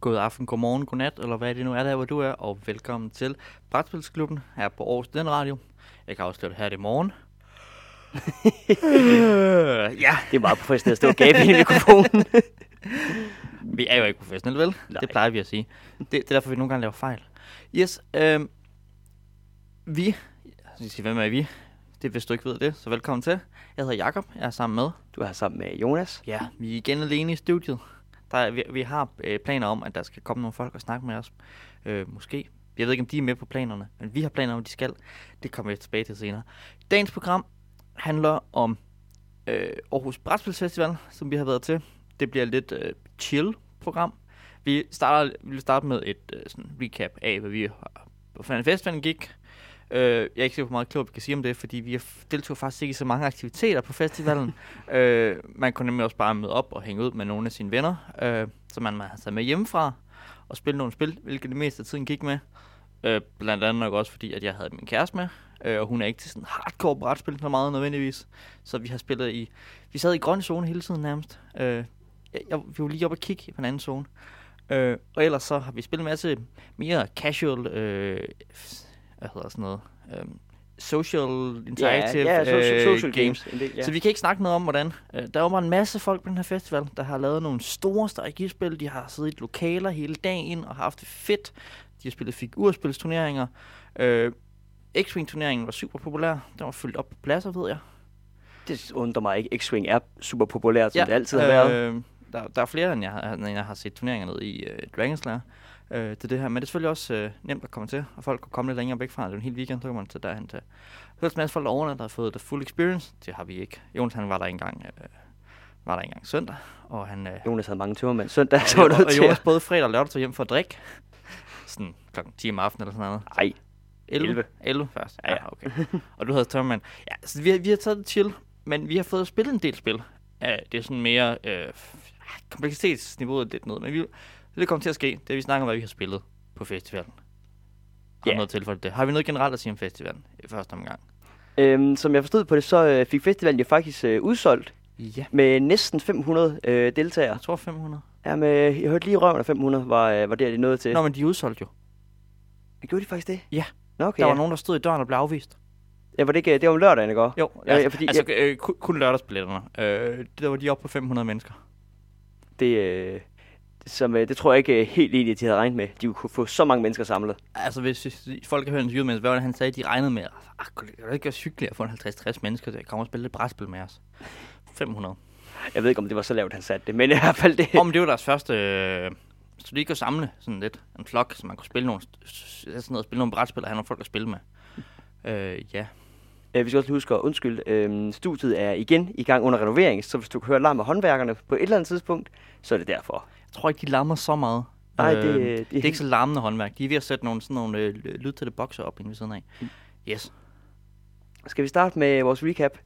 God aften, god morgen, god nat, eller hvad det nu er der, hvor du er, og velkommen til Brætspilsklubben her på Aarhus Den Radio. Jeg kan afsløre det her i morgen. øh, ja, Det er meget professionelt at stå og gabe i mikrofonen. vi er jo ikke professionelle, vel? Nej. Det plejer vi at sige. Det, det er derfor, vi nogle gange laver fejl. Yes, øhm, vi, jeg skal hvem er vi? Det hvis du ikke ved det, så velkommen til. Jeg hedder Jakob, jeg er sammen med. Du er sammen med Jonas. Ja, vi er igen alene i studiet. Der vi, vi har øh, planer om, at der skal komme nogle folk og snakke med os. Øh, måske. Jeg ved ikke, om de er med på planerne, men vi har planer om, at de skal. Det kommer vi tilbage til senere. Dagens program handler om øh, Aarhus Brætspilsfestival, som vi har været til. Det bliver lidt øh, chill program. Vi starter, vi vil starte med et øh, sådan recap af, hvad vi har, hvordan festivalen gik. Øh, jeg er ikke sikker på, hvor meget klogt vi kan sige om det, fordi vi deltog faktisk ikke i så mange aktiviteter på festivalen. øh, man kunne nemlig også bare møde op og hænge ud med nogle af sine venner, øh, som man har taget med hjemmefra og spille nogle spil, hvilket det meste af tiden gik med. Øh, blandt andet nok også fordi, at jeg havde min kæreste med, øh, og hun er ikke til sådan hardcore brætspil så meget nødvendigvis. Så vi har spillet i, vi sad i grøn zone hele tiden nærmest. Øh, jeg, jeg, vi var lige oppe og kigge på en anden zone. Øh, og ellers så har vi spillet en masse mere casual, øh, hvad hedder sådan noget, øh, social interactive ja, ja, social, øh, social games. games. Del, ja. Så vi kan ikke snakke noget om, hvordan. Øh, der var bare en masse folk på den her festival, der har lavet nogle store strategispil. De har siddet i lokaler hele dagen og haft det fedt. De har spillet figurspilsturneringer. Øh, X-Wing-turneringen var super populær. Den var fyldt op på pladser, ved jeg. Det undrer mig ikke. X-Wing er super populært, som det altid har været. Øh, der, der er flere, end jeg, har- end jeg har set turneringer nede i øh, Dragonslayer. Øh, til det her. Men det er selvfølgelig også øh, nemt at komme til, og folk kan komme lidt længere væk fra. Det er en hel weekend, så kan man tage derhen til. Der er en masse folk derovre, der har fået the full experience. Det har vi ikke. Jonas, han var der engang, øh, var der engang søndag, og han... Øh, Jonas havde mange tømmermænd søndag, så og, var og, nødt og til Jonas både fredag og lørdag tog hjem for at drikke. Sådan klokken 10 om aftenen eller sådan noget. Ej, 11? 11. 11 først. Ja, Ja, ja. ja. okay. og du havde tørmand. Ja, så vi har, vi har taget det chill, men vi har fået spillet en del spil. Uh, det er sådan mere øh, kompleksitetsniveauet lidt ned, men vi, det kommer til at ske. Det vi snakker om, hvad vi har spillet på festivalen. Har yeah. noget tilfælde det? Har vi noget generelt at sige om festivalen i første omgang? øhm, som jeg forstod på det, så øh, fik festivalen jo faktisk øh, udsolgt Ja. med næsten 500 øh, deltagere. Jeg tror 500. Ja, med, jeg hørte lige røven af 500 var, øh, var der, de nåede til. Nå, men de er udsolgt jo. Gjorde de faktisk det? Ja. Nå, okay, Der ja. var nogen, der stod i døren og blev afvist. ja. var det ikke, det var om lørdagen, ikke? Jo, Ja, altså, ja, fordi altså øh, kun, kun lørdagsbilletterne. Øh, der var de oppe på 500 mennesker. Det, øh, som, øh, det tror jeg ikke øh, helt egentlig, at de havde regnet med. De kunne få så mange mennesker samlet. Altså, hvis, hvis folk har hørt en med, hvad var det, han sagde, de regnede med, ah, kunne det ikke være hyggeligt at få en 50-60 mennesker til at komme og spille lidt brætspil med os? 500. Jeg ved ikke, om det var så lavt, han satte det, men i hvert fald det. Om det var deres første, øh, så de kunne samle sådan lidt en flok, så man kunne spille nogle, sådan noget, spille nogle brætspil og have nogle folk at spille med. Øh, ja. Øh, vi skal også huske at undskylde. Øh, studiet er igen i gang under renovering, så hvis du kan høre larm af håndværkerne på et eller andet tidspunkt, så er det derfor. Jeg tror ikke, de larmer så meget. Nej, det- Øh, det- det er ikke så larmende håndværk. De er ved at sætte nogle, sådan nogle øh, lyd til det bokser op inde ved siden af. Mm. Yes. Skal vi starte med vores recap?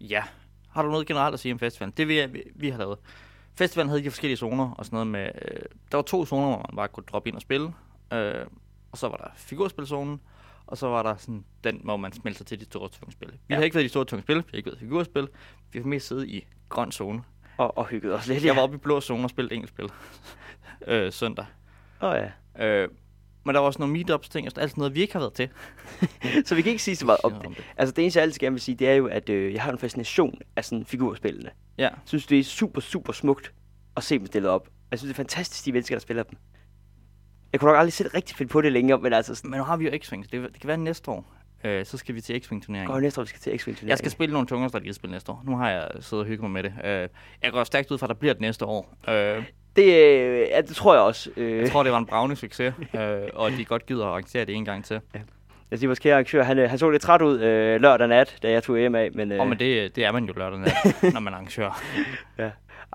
Ja. Har du noget generelt at sige om festivalen? Det vi, vi, vi har lavet. Festivalen havde de forskellige zoner og sådan noget med... Øh, der var to zoner, hvor man bare kunne droppe ind og spille. Øh, og så var der figurspilzonen. Og så var der sådan den, hvor man smelter til de store tunge spil. Vi Ja. har ikke været i de store tunge spil. Vi har ikke været i figurspil. Vi har mest siddet i grøn zone. Og, og hygget os lidt. Jeg var oppe i blå zone og spillede engelsk spil. øh, søndag. Åh oh, ja. Øh, men der var også nogle meetups ting, og sådan- alt noget, vi ikke har været til. Så vi kan ikke sige så meget om det. Altså det eneste, jeg altid gerne vil sige, det er jo, at øh, jeg har en fascination af sådan figurspillene. Ja. Jeg synes, det er super, super smukt at se dem stillet op. Jeg synes, det er fantastisk, de mennesker, der spiller dem. Jeg kunne nok aldrig selv rigtig finde på det længere, men altså, sådan, Men nu har vi jo X-Wing, så det, det kan være næste år. Øh, så skal vi til X-Wing-turneringen. går næste år, vi skal til x wing Jeg skal spille nogle tungere strategispil næste år. Nu har jeg siddet og hygget mig med det. Øh, jeg går stærkt ud fra, at der bliver det næste år. Øh, Det, øh, ja, det tror jeg også. Øh, jeg tror, det var en bravende succes, øh, og at de godt gider at arrangere det en gang til. Jeg siger, vores kære arrangør, han, øh, han så lidt træt ud øh, lørdag nat, da jeg tog hjem af, men øh. Og men det, det er man jo lørdag nat, når man arrangerer.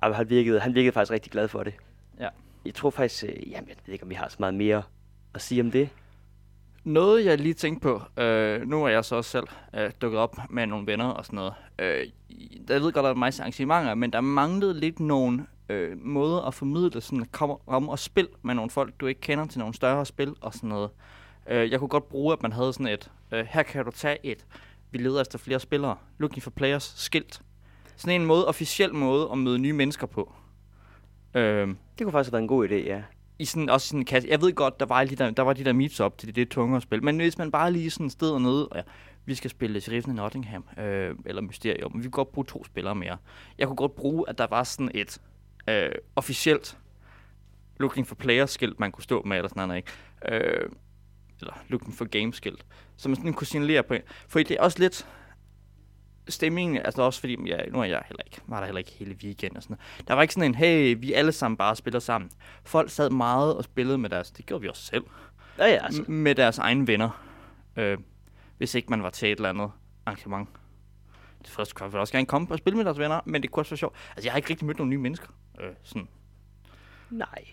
ej, han, virkede, han virkede faktisk rigtig glad for det. Ja. Jeg tror faktisk, øh, jamen, jeg ved ikke, om vi har så meget mere at sige om det. Noget, jeg lige tænkte på, øh, nu er jeg så også selv øh, dukket op med nogle venner og sådan noget. Øh, jeg ved godt, der er masser arrangementer, men der manglede lidt nogle øh, måder at formidle sådan at komme om og spil med nogle folk, du ikke kender til nogle større spil og sådan noget. Øh, jeg kunne godt bruge, at man havde sådan et, øh, her kan du tage et, vi leder efter flere spillere, looking for players, skilt. Sådan en måde, officiel måde at møde nye mennesker på. Øh, Det kunne faktisk have været en god idé, ja i sådan, også sådan en kasse. Jeg ved godt, der var, lige der, der, var de der meets op til det, det tungere spil. Men hvis man bare lige sådan sted nede, og ja, vi skal spille Sheriffen i Nottingham, øh, eller Mysterium, men vi kan godt bruge to spillere mere. Jeg kunne godt bruge, at der var sådan et øh, officielt looking for player skilt, man kunne stå med, eller sådan noget, ikke? Øh, eller looking for game skilt, så man sådan kunne signalere på en. For det er også lidt, stemningen, altså også fordi, ja, nu er jeg heller ikke, var der heller ikke hele weekend og sådan noget. Der var ikke sådan en, hey, vi alle sammen bare spiller sammen. Folk sad meget og spillede med deres, det gjorde vi også selv, Ja, ja, altså. med deres egne venner. Øh, hvis ikke man var til et eller andet arrangement. Det første kunne jeg også gerne komme og spille med deres venner, men det kunne også være sjovt. Altså, jeg har ikke rigtig mødt nogle nye mennesker. Øh, sådan. Nej.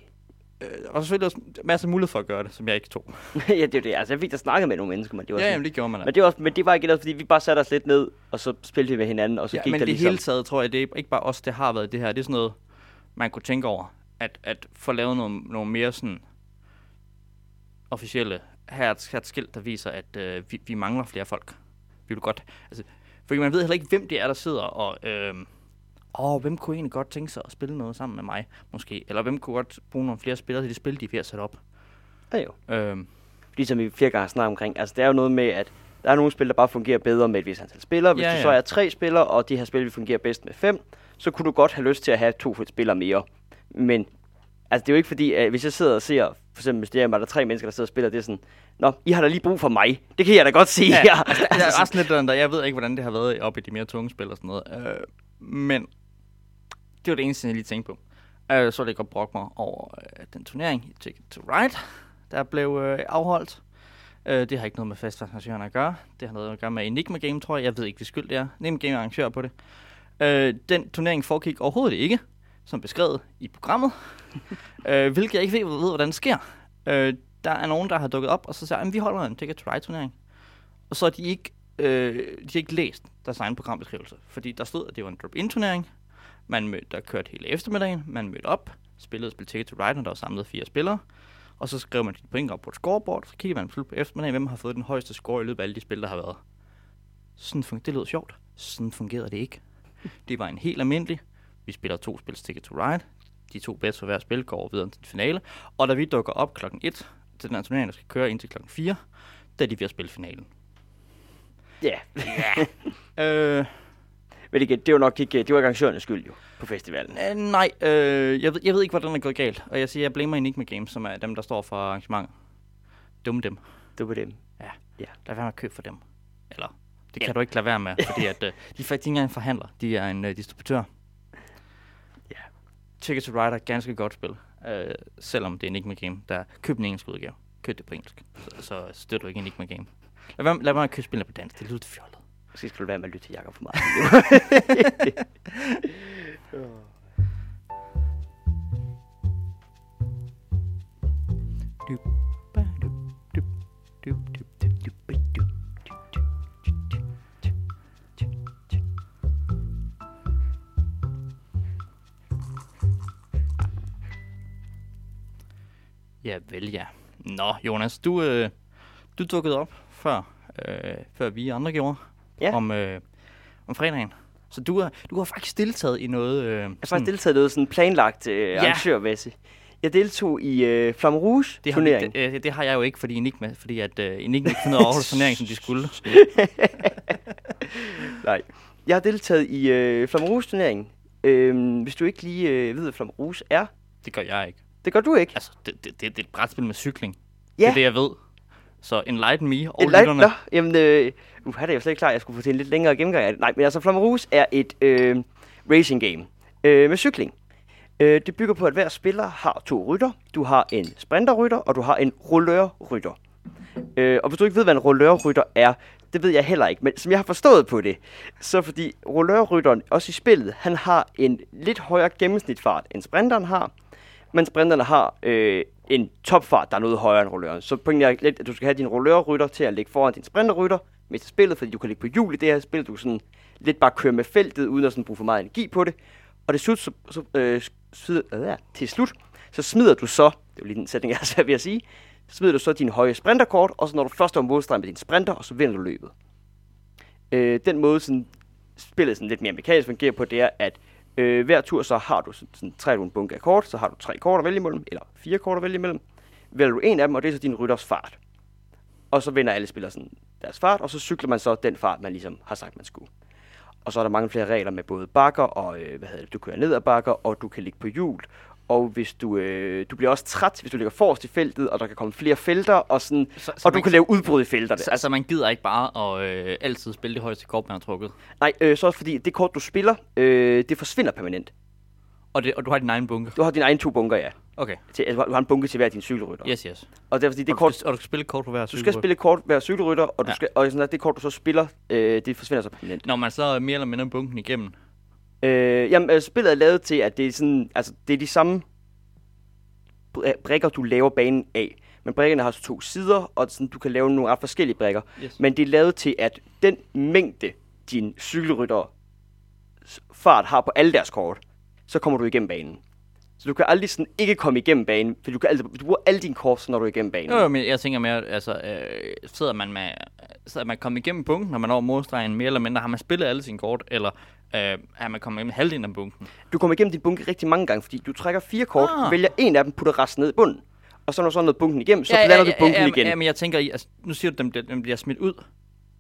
Øh, og selvfølgelig også masser af mulighed for at gøre det, som jeg ikke tog. ja, det er det. Altså, jeg fik da snakket med nogle mennesker, men det var Ja, sådan, jamen, det gjorde man. Men det var, også, men det var ikke noget, fordi vi bare satte os lidt ned, og så spillede vi med hinanden, og så ja, gik men der det ligesom... hele taget, tror jeg, det er ikke bare os, det har været det her. Det er sådan noget, man kunne tænke over. At, at få lavet nogle, nogle mere sådan officielle, her er et, her er et skilt, der viser, at øh, vi, vi mangler flere folk. Vi vil godt, altså, fordi man ved heller ikke, hvem det er, der sidder og, øh, åh, hvem kunne egentlig godt tænke sig at spille noget sammen med mig, måske? Eller hvem kunne godt bruge nogle flere spillere til det spil, de er ved at sætte op? Ja, jo. Øh, Ligesom vi flere gange har snakket omkring. Altså, det er jo noget med, at der er nogle spil, der bare fungerer bedre med et vis antal spillere. Hvis Ja, ja, du ja. så er tre spillere, og de her spil vil fungere bedst med fem, så kunne du godt have lyst til at have to spillere mere. Men altså, det er jo ikke fordi, at hvis jeg sidder og ser, for eksempel hvis det er, der er tre mennesker, der sidder og spiller, det er sådan, Nå, I har da lige brug for mig. Det kan jeg da godt se Ja, her. altså, der er også lidt den der, jeg ved ikke, hvordan det har været oppe i de mere tunge spil og sådan noget. Øh, men det var det eneste, jeg lige tænkte på. Øh, så vil jeg godt brokke mig over øh, den turnering Ticket to Ride, der blev øh, afholdt. Øh, det har ikke noget med festarrangørerne at gøre. Det har noget at gøre med Enigma Game, tror jeg. Jeg ved ikke, hvad skyld det er. Enigma Game er arrangør på det. Øh, den turnering foregik overhovedet ikke, som beskrevet i programmet. øh, hvilket jeg ikke ved, ved hvordan det sker. Øh, der er nogen, der har dukket op, og så siger, at vi holder en Ticket to Ride turnering. Og så har de ikke, øh, de har ikke læst deres egen programbeskrivelse. Fordi der stod, at det var en drop-in turnering. Man mødte, der kørte hele eftermiddagen. Man mødte op, spillede spil Ticket to Ride, når der var samlet fire spillere. Og så skrev man de point op på et scoreboard, så kigger man på eftermiddagen, hvem har fået den højeste score i løbet af alle de spil, der har været. Sådan fun- det lød sjovt. Sådan fungerede det ikke. Det var en helt almindelig. Vi spiller to spil Ticket to Ride. De to bedste for hver spil går over videre til finale. Og da vi dukker op klokken 1 til den her turnering, der skal køre indtil klokken 4, der er de ved at spille finalen. Ja, Øh, men igen, det var nok ikke, det var arrangørernes skyld jo, på festivalen. øh, nej, øh, jeg, ved, jeg ved ikke, hvordan det er gået galt. Og jeg siger, jeg blamer Enigma Games, som er dem, der står for arrangementet. Dum dem. Var dem. Lad være med at købe for dem. Eller, det kan Ja. du ikke lade være med, fordi at, øh, de er faktisk ikke engang en forhandler. De er en øh, distributør. Ja. Ticket to Ride er ganske godt spil. Øh, selvom det er Enigma Game, der køb den engelske udgave. Køb det på engelsk. Så, så støtter du ikke Enigma Game. Lad være, lad være med at købe spillene på dansk. Det lyder fjollet. Måske skal du være med at lytte til Jacob for meget. Dyb, dyb, dyb, dyb. Ja, vel ja. Nå, Jonas, du, øh, du dukkede op før, øh, før vi andre gjorde. Ja. om, øh, om fredagen. Så du har, du har faktisk deltaget i noget... Øh, Jeg har faktisk deltaget i noget sådan planlagt øh, Ja. arrangørmæssigt. Jeg deltog i øh, Flamme Rouge det har, turnering. det, øh, det har jeg jo ikke, fordi Enigma, fordi at øh, Enigma ikke finder afholde turneringen, som de skulle. Nej. Jeg har deltaget i øh, Flamme Rouge turneringen. Øhm, hvis du ikke lige øh, ved, hvad Flamme Rouge er. Det gør jeg ikke. Det gør du ikke. Altså, det, det, det, det er et brætspil med cykling. Ja. Det er det, jeg ved. Så enlighten me og Et light, lytterne. nå, jamen, øh, uh, her er jeg slet ikke klar, jeg skulle få til en lidt længere gennemgang af det. Nej, men altså, Flamme Rouge er et øh, racing game øh, med cykling. Øh, det bygger på, at hver spiller har to rytter. Du har en sprinterrytter, og du har en rullørrytter. Øh, og hvis du ikke ved, hvad en rullørrytter er, det ved jeg heller ikke. Men som jeg har forstået på det, så fordi rullørrytteren, også i spillet, han har en lidt højere gennemsnitfart, end sprinteren har. Men sprinterne har øh, en topfart, der er noget højere end rulløren. Så pointen er lidt, at du skal have din rullørrytter til at ligge foran din sprinterrytter med til spillet, fordi du kan ligge på hjul i det her spil. Du kan sådan lidt bare køre med feltet, uden at sådan bruge for meget energi på det. Og det slut, så, så, øh, smider, øh, til slut, så smider du så, det er lige den sætning, jeg er ved at sige, så smider du så din høje sprinterkort, og så når du først er målstregen med din sprinter, og så vinder du løbet. Øh, den måde, sådan, spillet sådan lidt mere mekanisk fungerer på, det er, at Øh, hver tur så har du sådan, sådan træder du en bunke af kort, så har du tre kort at vælge imellem, eller fire kort at vælge imellem. Vælger du en af dem, og det er så din rytters fart. Og så vinder alle spillere sådan deres fart, og så cykler man så den fart, man ligesom har sagt, man skulle. Og så er der mange flere regler med både bakker og, øh, hvad hedder det, du kører ned ad bakker, og du kan ligge på hjul. Og hvis du, øh, du bliver også træt, hvis du ligger forrest i feltet, og der kan komme flere felter, og, sådan, Så, og du kan lave udbrud i felterne. Så, altså, man gider ikke bare at øh, altid spille det højeste kort, man har trukket. Nej, øh, så også fordi det kort, du spiller, øh, det forsvinder permanent. Og, det, og du har din egen bunke. Du har dine egne to bunker, ja. Okay, Til, altså, du har en bunke til hver din cykelrytter. yes, yes. Og det er fordi, det og, kort, du, og du skal spille kort på hver du skal spille kort hver cykelrytter, og, du Ja. skal, og sådan at det kort, du så spiller, øh, det forsvinder så permanent. Når man så er mere eller mindre bunken igennem. Øh, jamen, øh, spillet er lavet til, at det er sådan, altså, det er de samme br- brikker, du laver banen af. Men brikkerne har så to sider, og sådan, du kan lave nogle ret forskellige brikker. Yes. Men det er lavet til, at den mængde, din cykelrytter fart har på alle deres kort, så kommer du igennem banen. Så du kan aldrig sådan ikke komme igennem banen, for du, kan altid, du bruger alle dine kort, når du er igennem banen. Jo, jo, men jeg tænker mere, altså, øh, sidder man med, sidder man kommet igennem bunken, når man når målstregen mere eller mindre, har man spillet alle sine kort, eller øh, er man kommet igennem halvdelen af bunken? Du kommer igennem din bunke rigtig mange gange, fordi du trækker fire kort, Ah. vælger en af dem, putter resten ned i bunden. Og så når du så er nået bunken igennem, så ja, lander du bunken ja, igen. Ja, men jeg tænker, altså, nu siger du, at bliver- den bliver smidt ud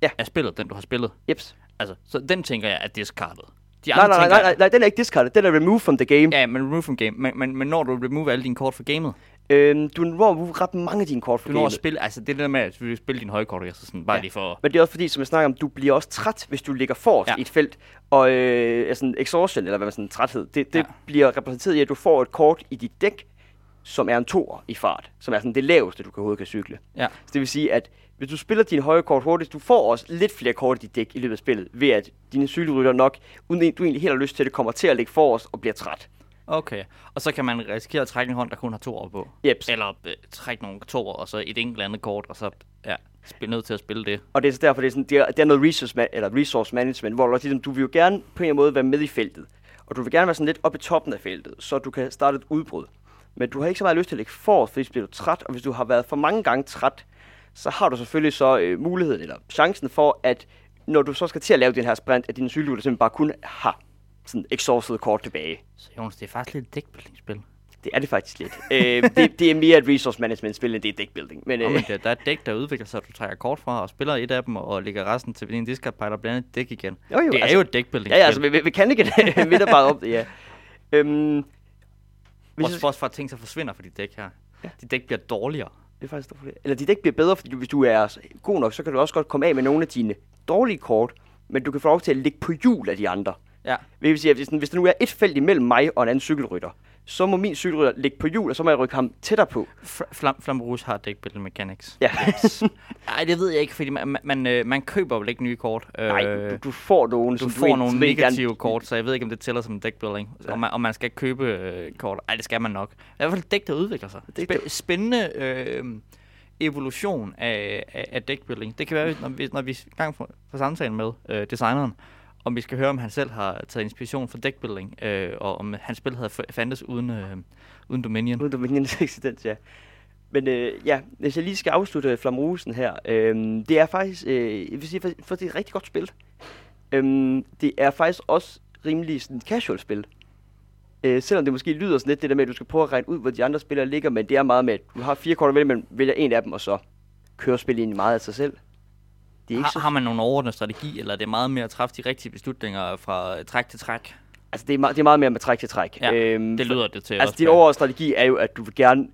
Ja. af spillet, den du har spillet. Jeps. Altså, så den tænker jeg er discarded. De Nej, nej, nej, nej, nej, nej, den er ikke discarded. Den er removed from the game. Ja, men remove from game. Men, men, men når du remove alle dine kort fra gamet, Øhm, du når ret mange af dine kort for du når at gamet. spille, altså det der med, at du spille dine højkort, altså sådan, bare Ja. lige for... Men det er også fordi, som jeg snakker om, du bliver også træt, hvis du ligger forrest Ja. i et felt. Og øh, altså, exhaustion, eller hvad man sådan, træthed, det, det ja. bliver repræsenteret i, at du får et kort i dit dæk, som er en toer i fart. Som er sådan det laveste, du kan overhovedet kan cykle. Ja. Så det vil sige, at hvis du spiller dine høje kort hurtigt, du får også lidt flere kort i dit dæk i løbet af spillet, ved at dine cykelrytter nok, uden du egentlig helt har lyst til det, kommer til at ligge forrest og bliver træt. Okay. Og så kan man risikere at trække en hånd, der kun har to år på. Jeps. Eller øh, trække nogle toer, og så et enkelt andet kort, og så ja, spille nødt til at spille det. Og det er så derfor, det er, sådan, det er, det er noget resource, ma- eller resource management, hvor du, ligesom, du vil jo gerne på en eller anden måde være med i feltet. Og du vil gerne være sådan lidt oppe i toppen af feltet, så du kan starte et udbrud. Men du har ikke så meget lyst til at ligge forrest, fordi så bliver du træt. Og hvis du har været for mange gange træt, så har du selvfølgelig så øh, muligheden, eller chancen for, at når du så skal til at lave den her sprint, at dine cykelrytter simpelthen bare kun har sådan exhausted kort tilbage. Så Jonas, det er faktisk lidt et dækbuilding-spil. Det er det faktisk lidt. øh, det, det, er mere et resource management spil, end det er deckbuilding. Men, øh, men det, der er et dæk, der udvikler sig, at du trækker kort fra og spiller et af dem, og lægger resten til din discard pile og blander et dæk igen. Jo, jo, det er altså- jo et dækbuilding ja, ja, altså, vi, vi, vi kan ikke midt bare op det, ja. Øhm, hvis Også jeg- for, for at ting så forsvinder fra dit dæk her. Ja. Dit dæk bliver dårligere. Det er faktisk dårligt. Eller dit dæk bliver bedre, fordi du, hvis du er god nok, så kan du også godt komme af med nogle af dine dårlige kort, men du kan få lov til at ligge på hjul af de andre. Ja. Det vil sige, at hvis, hvis der nu er et felt imellem mig og en anden cykelrytter, så må min cykelrytter ligge på hjul, og så må jeg rykke ham tættere på. Fl- Flam Flamberus har dækbuilding mechanics. Ja. Nej, det ved jeg ikke, fordi man, man, man, øh, køber vel ikke nye kort. Nej, Øh, du, du får nogle, du som får egentlig- nogle negative gerne- kort, så jeg ved ikke, om det tæller som deckbuilding. Ja. Og, man, og man skal købe øh, kort. Ej, det skal man nok. I hvert fald dæk, der udvikler sig. Dæk, Spæ- spændende øh, evolution af, af, af deckbuilding. Det kan være, når vi, når vi gang for, for samtalen med øh, designeren, om vi skal høre, om han selv har taget inspiration fra deckbuilding, øh, og om hans spil havde fandtes uden, øh, uden Dominion. Uden Dominions eksistens, ja. Men øh, ja, hvis jeg lige skal afslutte øh, Flamrusen her, øh, det er faktisk, øh, jeg vil sige, for, for det er et rigtig godt spil. Øh, det er faktisk også rimelig sådan casual spil. Øh, selvom det måske lyder sådan lidt det der med, at du skal prøve at regne ud, hvor de andre spillere ligger, men det er meget med, at du har fire kort at vælge, men vælger en af dem, og så kører spillet egentlig meget af sig selv. Det er ikke Har, så, har man nogen overordnet strategi, eller er det meget mere at træffe de rigtige beslutninger fra øh, træk til træk? altså det er, meget, det er meget mere med træk til træk. Ja, Øhm, Det lyder det til Altså, din overordnede strategi er jo, at du vil gerne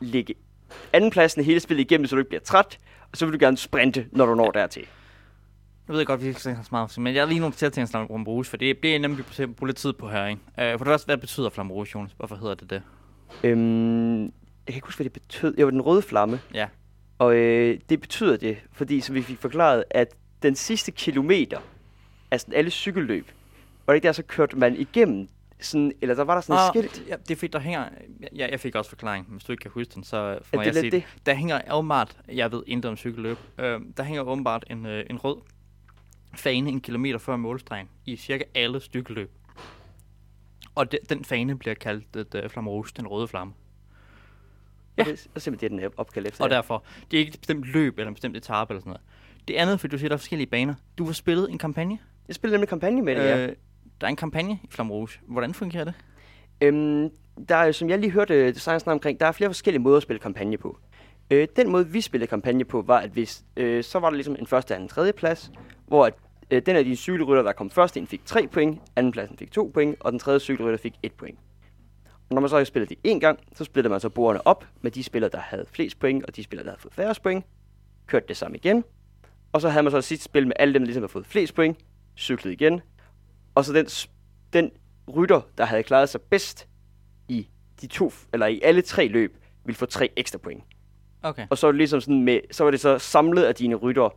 ligge andenpladsen hele spillet igennem, så du ikke bliver træt, og så vil du gerne sprinte, når du når dertil. Jeg ved godt, vi ikke snakke så meget men jeg har lige noteret til en snak om Rouge, for det bliver nemlig på bruge lidt tid på her, ikke? Uh, for det første, hvad betyder Flamme Rouge, Jonas? Hvorfor hedder det det? Øhm, jeg kan ikke huske, hvad det betød. Var den røde flamme, Ja. Og øh, det betyder det, fordi som vi fik forklaret, at den sidste kilometer af sådan alle cykelløb, var det ikke der, så kørte man igennem sådan, eller der var der sådan et skilt. Ja, det er fordi, der hænger... Ja, jeg fik også forklaring. Hvis du ikke kan huske den, så får jeg sige det. Der hænger åbenbart... Jeg ved intet om cykelløb. Øh, der hænger åbenbart en, øh, en rød fane en kilometer før målstregen i cirka alle cykelløb. Og de, den fane bliver kaldt et, uh, Flamme Rouge, den røde flamme. Ja. Det er simpelthen det, den opkaldt efter. Og ja. derfor, det er ikke et bestemt løb eller en bestemt etape eller sådan noget. Det andet, fordi du siger, der er forskellige baner. Du har spillet en kampagne. Jeg spillede nemlig kampagne med det, ja. Øh, Der er en kampagne i Flamme Rouge. Hvordan fungerer det? Øhm, der er, som jeg lige hørte designen omkring, der er flere forskellige måder at spille kampagne på. Øh, den måde, vi spillede kampagne på, var, at hvis, øh, så var der ligesom en første, anden, tredje plads, hvor at, øh, den af de cykelrytter, der kom først ind, fik 3 point, anden pladsen fik 2 point, og den tredje cykelrytter fik 1 point. Og når man så har spillet det en gang, så splitter man så bordene op med de spillere, der havde flest point, og de spillere, der havde fået færre point. Kørte det samme igen. Og så havde man så et sidste spil med alle dem, der ligesom havde fået flest point, cyklet igen. Og så den, den rytter, der havde klaret sig bedst i de to, eller i alle tre løb, ville få tre ekstra point. Okay. Og så var det ligesom sådan med, så var det så samlet af dine rytter,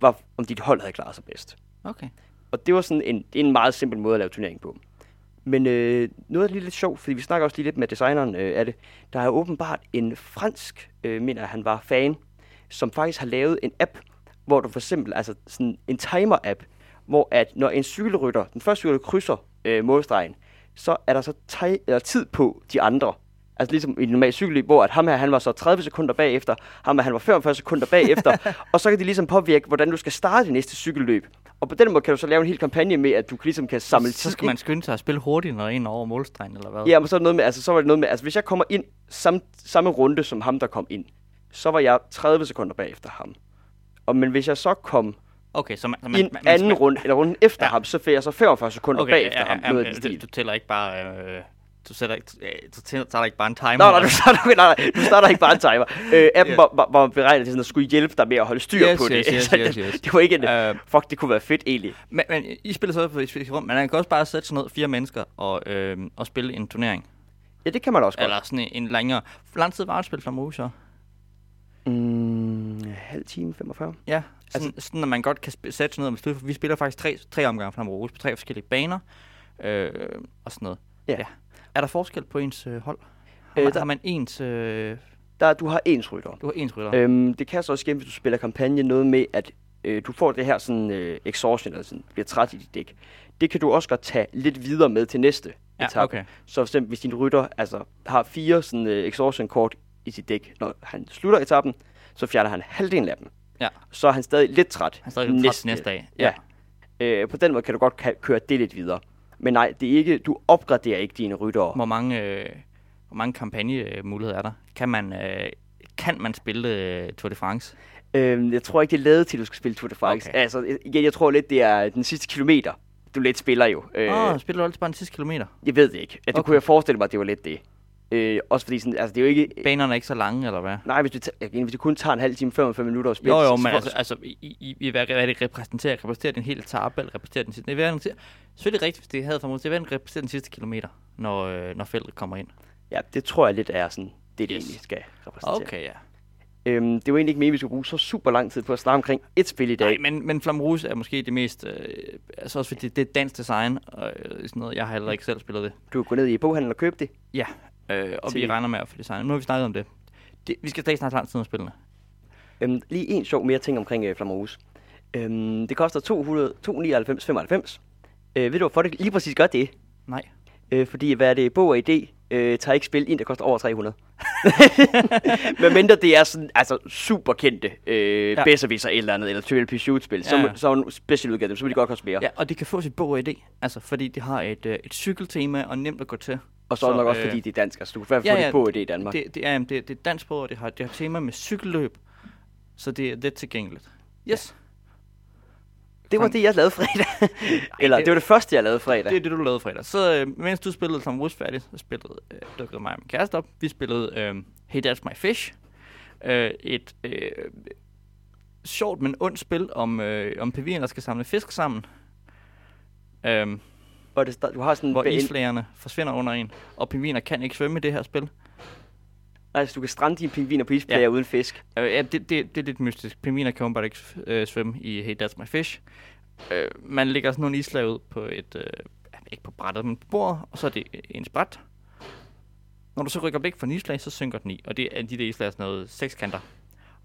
var, om dit hold havde klaret sig bedst. Okay. Og det var sådan en, en meget simpel måde at lave turnering på. Men øh, noget er lige lidt sjovt, fordi vi snakker også lige lidt med designeren øh, af det. Der er åbenbart en fransk, øh, mener han var fan, som faktisk har lavet en app, hvor du for eksempel, altså sådan en timer-app, hvor at når en cykelrytter, den første cykelrytter krydser øh, målstregen, så er der så eller tid på de andre. Altså ligesom i et normalt cykelløb, hvor at ham her, han var så 30 sekunder bagefter, ham her, han var 45 sekunder bagefter, og så kan det ligesom påvirke, hvordan du skal starte det næste cykelløb. Og på den måde kan du så lave en hel kampagne med, at du ligesom kan samle Så skal man skynde sig at spille hurtigt, når en er over målstregen, eller hvad? Ja, men så, er det noget med, altså, så var det noget med, altså hvis jeg kommer ind samme, samme runde som ham, der kom ind, så var jeg 30 sekunder bagefter ham. Og men hvis jeg så kom Okay, så man, i man, en man, man anden runde, eller runden efter Ja. ja. ham, så fik jeg så 45 sekunder okay, bagefter ham. noget den du, du tæller ikke bare... Øh, du sætter ikke, du tager ikke bare en timer. Nå, nej, du starter, nej, nej, du starter ikke bare en timer. Øh, appen Ja. var, var, beregnet til sådan at skulle hjælpe dig med at holde styr Yes, på det. yes, yes, yes, det, yes. det var ikke en... Øh, Fuck, det kunne være fedt egentlig. men, men I spiller så på et rum, men man kan også bare sætte sådan noget, fire mennesker, og, øh, og spille en turnering. Ja, det kan man også godt. Eller sådan en, en længere... Hvor lang tid var et spil fra Mose så? Mm, halv time, 45. Ja, sådan, altså, sådan at man godt kan sp- sætte sådan noget. Vi spiller faktisk tre, tre omgange fra Rose på tre forskellige baner, øh, og sådan noget. Ja. ja. Er der forskel på ens øh, hold? Har Øh, man, der- har man ens... Øh, Der, du har ens rytter. du har ens rytter? Øhm, det kan så også ske, hvis du spiller kampagne, noget med, at øh, du får det her sådan øh, exhaustion, eller sådan, bliver træt i dit dæk. Det kan du også godt tage lidt videre med til næste ja, etape. okay. Så for eksempel, hvis din rytter altså, har fire sådan, øh, exhaustion-kort i sit dæk, når han slutter etappen, så fjerner han halvdelen af dem. Ja. Så er han stadig lidt træt. Han er stadig næste, træt næste dag. Ja. Øh, på den måde kan du godt køre det lidt videre. Men nej, det er ikke, du opgraderer ikke dine ryttere. Hvor mange, øh, hvor mange kampagnemuligheder er der? Kan man, øh, kan man spille øh, Tour de France? Øhm, jeg tror ikke, det er lavet til, at du skal spille Tour de France. Okay. Altså, igen, jeg tror lidt, det er den sidste kilometer, du lidt spiller jo. Øh, Åh, oh, spiller du altid bare den sidste kilometer? Jeg ved det ikke. Ja, det Okay. kunne jeg forestille mig, at det var lidt det. Øh, også fordi, sådan, altså, det er jo ikke... Banerne er ikke så lange, eller hvad? Nej, hvis du, tager- hvis du kun tager en halv time, 45 minutter at spille... Jo, jo, men så- altså, altså i, i, i hvad, hvad det repræsenterer? Repræsenterer den hele etape, eller repræsenterer den sidste? Det er selvfølgelig rigtigt, hvis det havde for. Det er hverken repræsenterer den sidste kilometer, når, øh, når feltet kommer ind. Ja, det tror jeg lidt er sådan, det, det Yes. egentlig skal repræsentere. Okay, ja. Øhm, det var egentlig ikke meningen, vi skulle bruge så super lang tid på at snakke omkring et spil i dag. Nej, men, men Flamme Rouge er måske det mest... Øh, altså også fordi det er dansk design, og øh, sådan noget. Jeg har heller ikke selv spillet det. Du kan gå ned i boghandlen og købe det. Ja, øh, og Til- vi regner med at få designet. Nu har vi snakket om det. det vi skal stadig snart lang tid om spillene. Øhm, lige en sjov mere ting omkring øh, Flammerhus. Øhm, det koster 200, 299,95. Øh, ved du, hvorfor det lige præcis gør det? Nej. Øh, fordi, hvad er det, Bog og ID øh, tager ikke spil ind, der koster over 300. Men mindre det er sådan, altså super kendte øh, Ja. Besserwisser eller andet, eller Trivial Pursuit-spil, så, Ja. så er en special udgave, så vil de godt koste mere. Ja, og det kan få sit bog og idé. Altså, fordi det har et, øh, et cykeltema og nemt at gå til. Og så det Så, nok også, øh, fordi det er dansk, altså du kan i hvert fald ja, få ja, det Bog og ID i Danmark. Det, det, er, det, det er dansk bog, og det har, det har tema med cykelløb. Så det er lidt tilgængeligt. Yes. Det var det, jeg lavede fredag. Eller det- det var det første, jeg lavede fredag. Det er det, du lavede fredag. Så øh, mens du spillede Tom Rus færdig, så spillede, øh, dukkede mig og min kæreste op. Vi spillede øh, Hey That's My Fish. Øh, et øh, sjovt, men ondt spil om, øh, om pingviner, der skal samle fisk sammen. Øh, Hvor det, du har sådan hvor isflagerne forsvinder under en. Og pingviner kan ikke svømme i det her spil. altså, du kan strande dine pingviner på isplager ja. uden fisk. Øh, ja, det, det, det er lidt mystisk. Pingviner kan åbenbart ikke øh, svømme i Hey That's My Fish. Øh, man lægger sådan nogle islag ud på et, øh, ikke på brættet, men på bordet, og så er det ens bræt. Når du så rykker væk fra en islag, så synker den i, og det er de der islag er sådan noget sekskanter.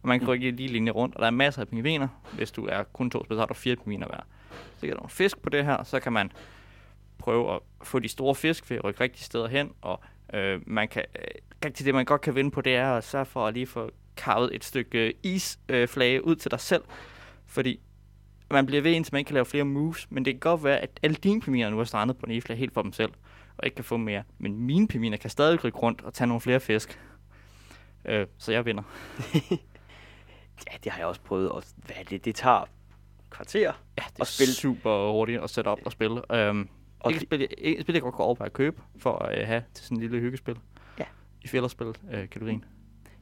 Og man kan rykke i lige linje rundt, og der er masser af pingviner. Hvis du er kun to spil, så har du fire pingviner hver. Så ligger der nogle fisk på det her, så kan man prøve at få de store fisk ved at rykke rigtige steder hen, og øh, man kan, øh, rigtig det man godt kan vinde på, det er at sørge for at lige få karvet et stykke isflage øh, ud til dig selv, fordi man bliver ved, indtil man ikke kan lave flere moves, men det kan godt være, at alle dine piminer nu er strandet på en e helt for dem selv, og ikke kan få mere. Men mine piminer kan stadig rykke rundt og tage nogle flere fisk. Øh, så jeg vinder. Ja, det har jeg også prøvet. Og hvad er det? Det tager kvarter. Ja, det er Og spille- super hurtigt at sætte op og spille. Øhm, Og ikke det- spil, ikke spil, jeg godt kunne overveje at købe, for at øh, have til sådan en lille hyggespil. Ja. I fælderspil-kategorien.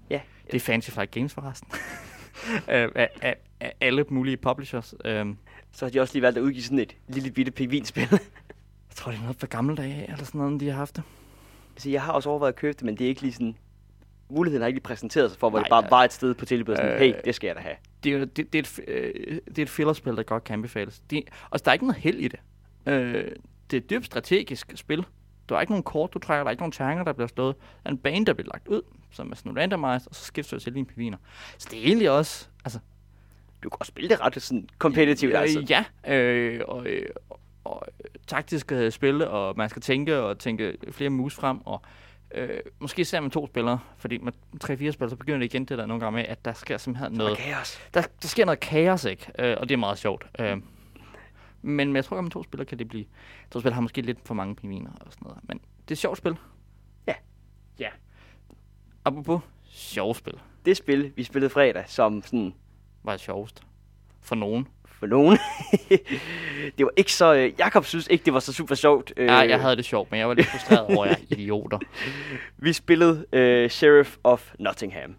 Ja. Det er Fancy Flight Games forresten. øh, af, af, af, alle mulige publishers. Øhm, Så har de også lige valgt at udgive sådan et lille bitte pingvinspil. jeg tror, det er noget fra gamle dage, eller sådan noget, de har haft det. Så jeg har også overvejet at købe det, men det er ikke lige sådan... Muligheden har ikke lige præsenteret sig for, hvor Nej, det bare ja. var et sted på tilbuddet. Sådan, Øh, hey, det skal jeg da have. Det er, det, det, er et, øh, det er et fillerspil, der godt kan anbefales. Det, og der er ikke noget held i det. Øh, det er et dybt strategisk spil. Du har ikke nogen kort, du trækker, der er ikke nogen terninger, der bliver slået. Der er en bane, der bliver lagt ud, som er sådan randomized, og så skifter du til dine piviner. Så det er egentlig også, altså, Du kan også spille det ret sådan competitive, øh, altså. Ja, øh, og, øh, og øh, taktisk øh, spille, og man skal tænke og tænke flere moves frem, og øh, måske især med to spillere, fordi med tre-fire spillere, så begynder det igen det der nogle gange med, at der sker simpelthen noget, Og kaos. der, der sker noget kaos, ikke? Øh, og det er meget sjovt. Øh, men, men jeg tror, at med to spillere kan det blive... To spillere har måske lidt for mange pingviner og sådan noget. Men det er et sjovt spil. Ja. Ja. Apropos sjovt spil. Det spil, vi spillede fredag, som sådan Var det sjovest. For nogen. for nogen. det var ikke så... Øh, Jakob synes ikke, det var så super sjovt. Øh, Ja, jeg havde det sjovt, men jeg var lidt frustreret over jer idioter. Vi spillede øh, Sheriff of Nottingham.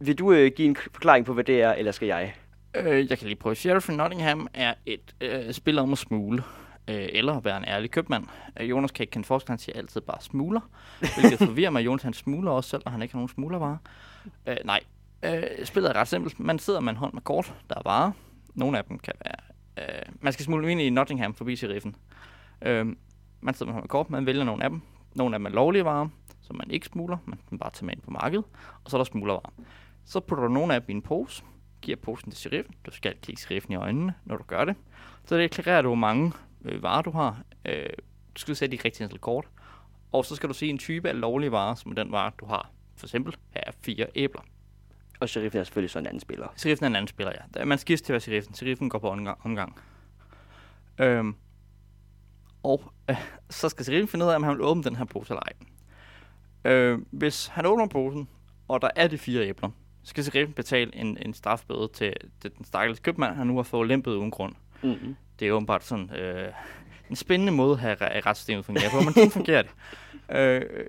Vil du øh, give en forklaring på, hvad det er, eller skal jeg? Øh, jeg kan lige prøve. Sheriff Nottingham er et øh, spil om at smule. Øh, eller være en ærlig købmand. Øh, Jonas kan ikke kende forskel, han siger altid bare smugler. Hvilket forvirrer mig. Jonas han smugler også selv, når han ikke har nogen smuglervarer. Øh, nej, øh, spillet er ret simpelt. Man sidder med en hånd med kort, der er varer. Nogle af dem kan være... Øh, man skal smule ind i Nottingham forbi sheriffen. Øh, man sidder med en hånd med kort, man vælger nogle af dem. Nogle af dem er lovlige varer, som man ikke smugler. Man kan bare tage med ind på markedet. Og så er der smuglervarer. Så putter du nogle af dem i en pose, giver posen til sheriffen. Du skal kigge sheriffen i øjnene, når du gør det. Så deklarerer du, hvor mange øh, varer du har. Øh, du skal sætte de rigtige antal kort. Og så skal du se en type af lovlige varer, som den vare, du har. For eksempel, her er fire æbler. Og sheriffen er selvfølgelig så en anden spiller. Sheriffen er en anden spiller, ja. Man skifter til at være sheriffen. Sheriffen går på omgang. omgang. Øhm, og øh, så skal sheriffen finde ud af, om han vil åbne den her pose eller ej. Øh, hvis han åbner posen, og der er de fire æbler, skal sheriffen betale en, en strafbøde til, til den stakkels købmand, han nu har fået lempet uden grund. Mm-hmm. Det er åbenbart sådan øh, en spændende måde, at retssystemet fungerer på, men sådan fungerer det. Øh,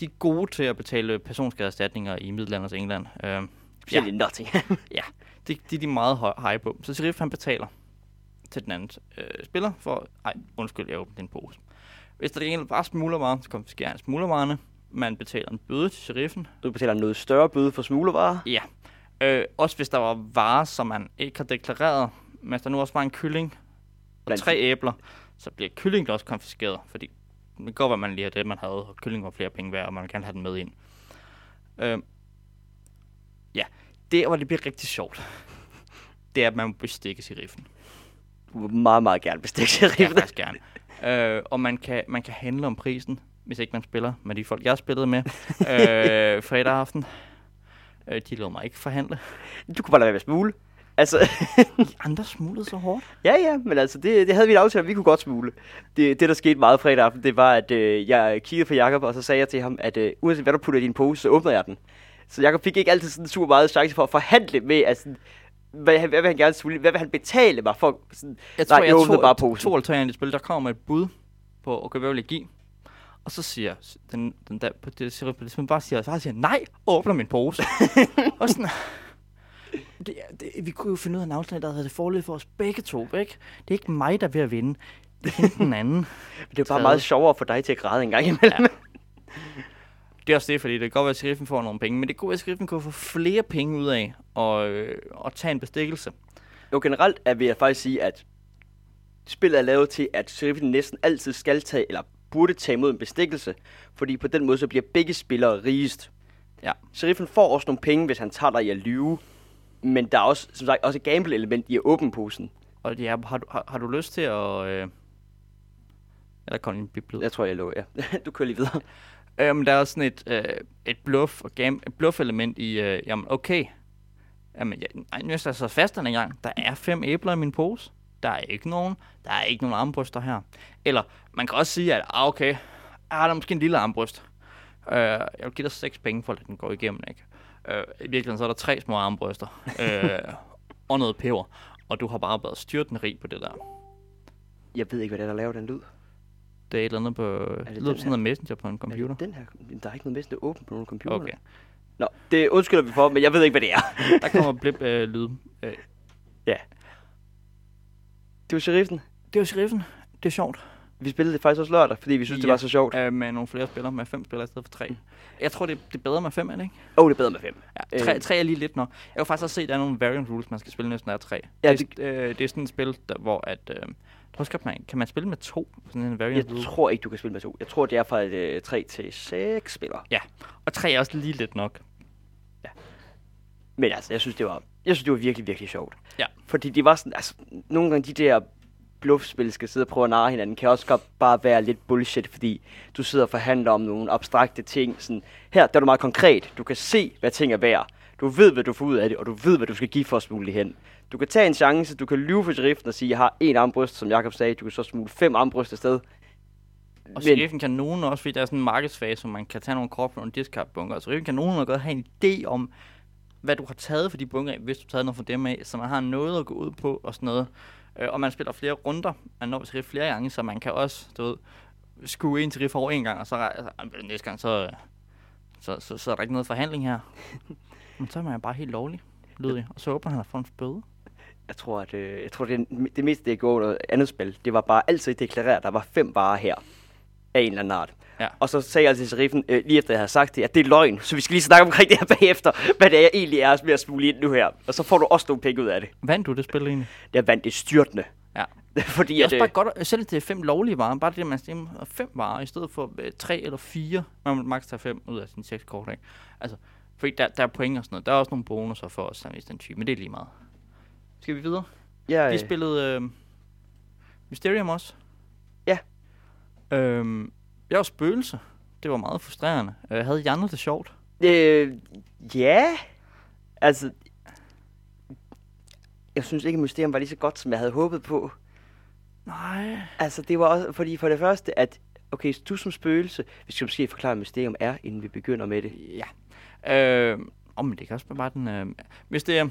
de er gode til at betale personskadeerstatninger i middelanders England. Øh, Specielt i Nottingham. det, det er de meget høj, high på. Så Sheriff han betaler til den anden øh, spiller for, ej, undskyld, jeg åbnede din pose. Hvis der er en bare smuglervarer, så konfiskerer han smuglervarerne. Man betaler en bøde til sheriffen. Du betaler en noget større bøde for smuglervarer. Ja. Øh, også hvis der var varer, som man ikke har deklareret. Men hvis der nu også var en kylling og Blandt- tre æbler, så bliver kyllingen også konfiskeret. Fordi det være, at man lige har det, man havde, og kyllingen var flere penge værd, og man kan have den med ind. Øh, ja, det hvor det bliver rigtig sjovt, det er, at man må bestikke sheriffen. Du vil meget, meget gerne bestikke sheriffen. faktisk gerne. Øh, og man kan, man kan handle om prisen, hvis ikke man spiller med de folk, jeg spillede med øh, fredag aften. Øh, de lod mig ikke forhandle. Du kunne bare lade være med at smule. Altså, De andre smuglede så hårdt. ja, ja, men altså, det, det havde vi en aftale, om, vi kunne godt smule. Det, det, der skete meget fredag aften, det var, at øh, jeg kiggede på Jakob og så sagde jeg til ham, at øh, uanset hvad du putter i din pose, så åbner jeg den. Så Jakob fik ikke altid sådan super meget chance for at forhandle med, at sådan, hvad, hvad vil han gerne smule, hvad vil han betale mig for? Sådan, Jeg Nej, tror, jeg jeg åbnede bare posen. to eller tre i spil, der kommer et bud på, okay, hvad vil jeg give? Og så siger den, den der, på det, siger, man bare siger, så siger, nej, åbner min pose. og sådan, det, det, vi kunne jo finde ud af en aftale, der havde det forløb for os begge to, ikke? Det er ikke mig, der er ved at vinde. Det er den anden. det er bare meget sjovere for dig til at græde en gang imellem. Det er også det, fordi det kan godt være, at sheriffen får nogle penge, men det kunne være, at sheriffen kunne få flere penge ud af at, øh, at tage en bestikkelse. Jo, generelt er vil jeg faktisk sige, at spillet er lavet til, at sheriffen næsten altid skal tage, eller burde tage imod en bestikkelse, fordi på den måde så bliver begge spillere rigest. Ja. Sheriffen får også nogle penge, hvis han tager dig i at lyve, men der er også, som sagt, også et gamble-element i at åbne posen. Og ja, har, du, har, har du lyst til at... Øh... Eller kom en biblet? Jeg tror, jeg lover, ja. du kører lige videre. Øhm, der er også sådan et, øh, et bluff og game, et bluff element i, øh, jamen okay, Jamen, jeg, nej, nu er jeg så fast den gang. Der er fem æbler i min pose. Der er ikke nogen. Der er ikke nogen armbryster her. Eller man kan også sige, at ah, okay, ah, der er måske en lille armbryst. Uh, jeg vil give dig 6 penge for, at den går igennem, ikke? Uh, I virkeligheden så er der tre små armbryster. uh, og noget peber. Og du har bare været styrtende rig på det der. Jeg ved ikke, hvad det er, der laver den lyd. Det er et eller andet på... det Det lyder sådan noget messenger på en Er computer. det den her? Der er ikke noget messenger åbent på nogen computer. Okay. Nå, det undskylder vi for, men jeg ved ikke, hvad det er. Der kommer blip øh, lyd. Øh, Det var sheriffen. det er jo sheriffen. Det er sjovt. Vi spillede det faktisk også lørdag, fordi vi synes, det Ja. var så sjovt. Øh, med nogle flere spillere. Med fem spillere i stedet for tre. Jeg tror, det, det er bedre med fem, er det ikke? Åh, oh, det er bedre med fem. Ja, tre, Øh. tre er lige lidt nok. Jeg kan faktisk også se, at der er nogle variant rules, man skal spille næsten af tre. Ja, det, øh, det er sådan et spil, der, hvor at... Øh, tror, skal man, kan man spille med to? Sådan en variant Jeg rule. tror ikke, du kan spille med to. Jeg tror, det er fra et, øh, 3 til 6 spillere. Og tre er også lige lidt nok. Men altså, jeg synes, det var, jeg synes, det var virkelig, virkelig sjovt. Ja. Fordi det var sådan, altså, nogle gange de der bluffspil skal sidde og prøve at narre hinanden, kan også godt bare være lidt bullshit, fordi du sidder og forhandler om nogle abstrakte ting. Sådan, her der er du meget konkret. Du kan se, hvad ting er værd. Du ved, hvad du får ud af det, og du ved, hvad du skal give for at smule det hen. Du kan tage en chance, du kan lyve for sheriffen og sige, jeg har en armbryst, som Jakob sagde, du kan så smule fem armbryst afsted. Og sheriffen kan nogen også, fordi der er sådan en markedsfase, hvor man kan tage nogle kort på nogle discard-bunker. Så sheriffen kan nogen godt have en idé om, hvad du har taget for de bunker, hvis du har taget noget fra dem af, så man har noget at gå ud på og sådan noget. Øh, og man spiller flere runder, man når sheriff flere gange, så man kan også, du ved, skue en sheriff over en gang, og så altså, næste gang, så, så, så, så, er der ikke noget forhandling her. Men så er man jo bare helt lovlig, lydig, og så åbner han og får en spøde. Jeg tror, at øh, jeg tror, det, det meste, det noget andet spil, det var bare altid deklareret, at der var fem varer her af en eller anden art. Ja. Og så sagde jeg til sheriffen, øh, lige efter jeg havde sagt det, at det er løgn, så vi skal lige snakke omkring det her bagefter, hvad det er, jeg egentlig er med at smule ind nu her. Og så får du også nogle penge ud af det. Vandt du det spil egentlig? Jeg vandt det styrtende. Ja. Fordi Det er også øh, bare godt, at- selv er fem lovlige varer, bare det, at man stemmer fem varer, i stedet for øh, tre eller fire. Man må maks tage fem ud af sine seks kort, ikke? Altså, fordi der, der er point og sådan noget. Der er også nogle bonusser for os, hvis den type, men det er lige meget. Skal vi videre? jeg, Vi øh, spillede øh, Mysterium også. Ja. Øhm, jeg var spøgelse. Det var meget frustrerende. Øh, havde Janne det sjovt? øh, ja, altså, jeg synes ikke, at Mysterium var lige så godt, som jeg havde håbet på. Nej. Altså, det var også, fordi for det første, at, okay, du som spøgelse, vi skal måske forklare, hvad Mysterium er, inden vi begynder med det. Ja. Øh, oh, men det kan også være bare den... Øh, er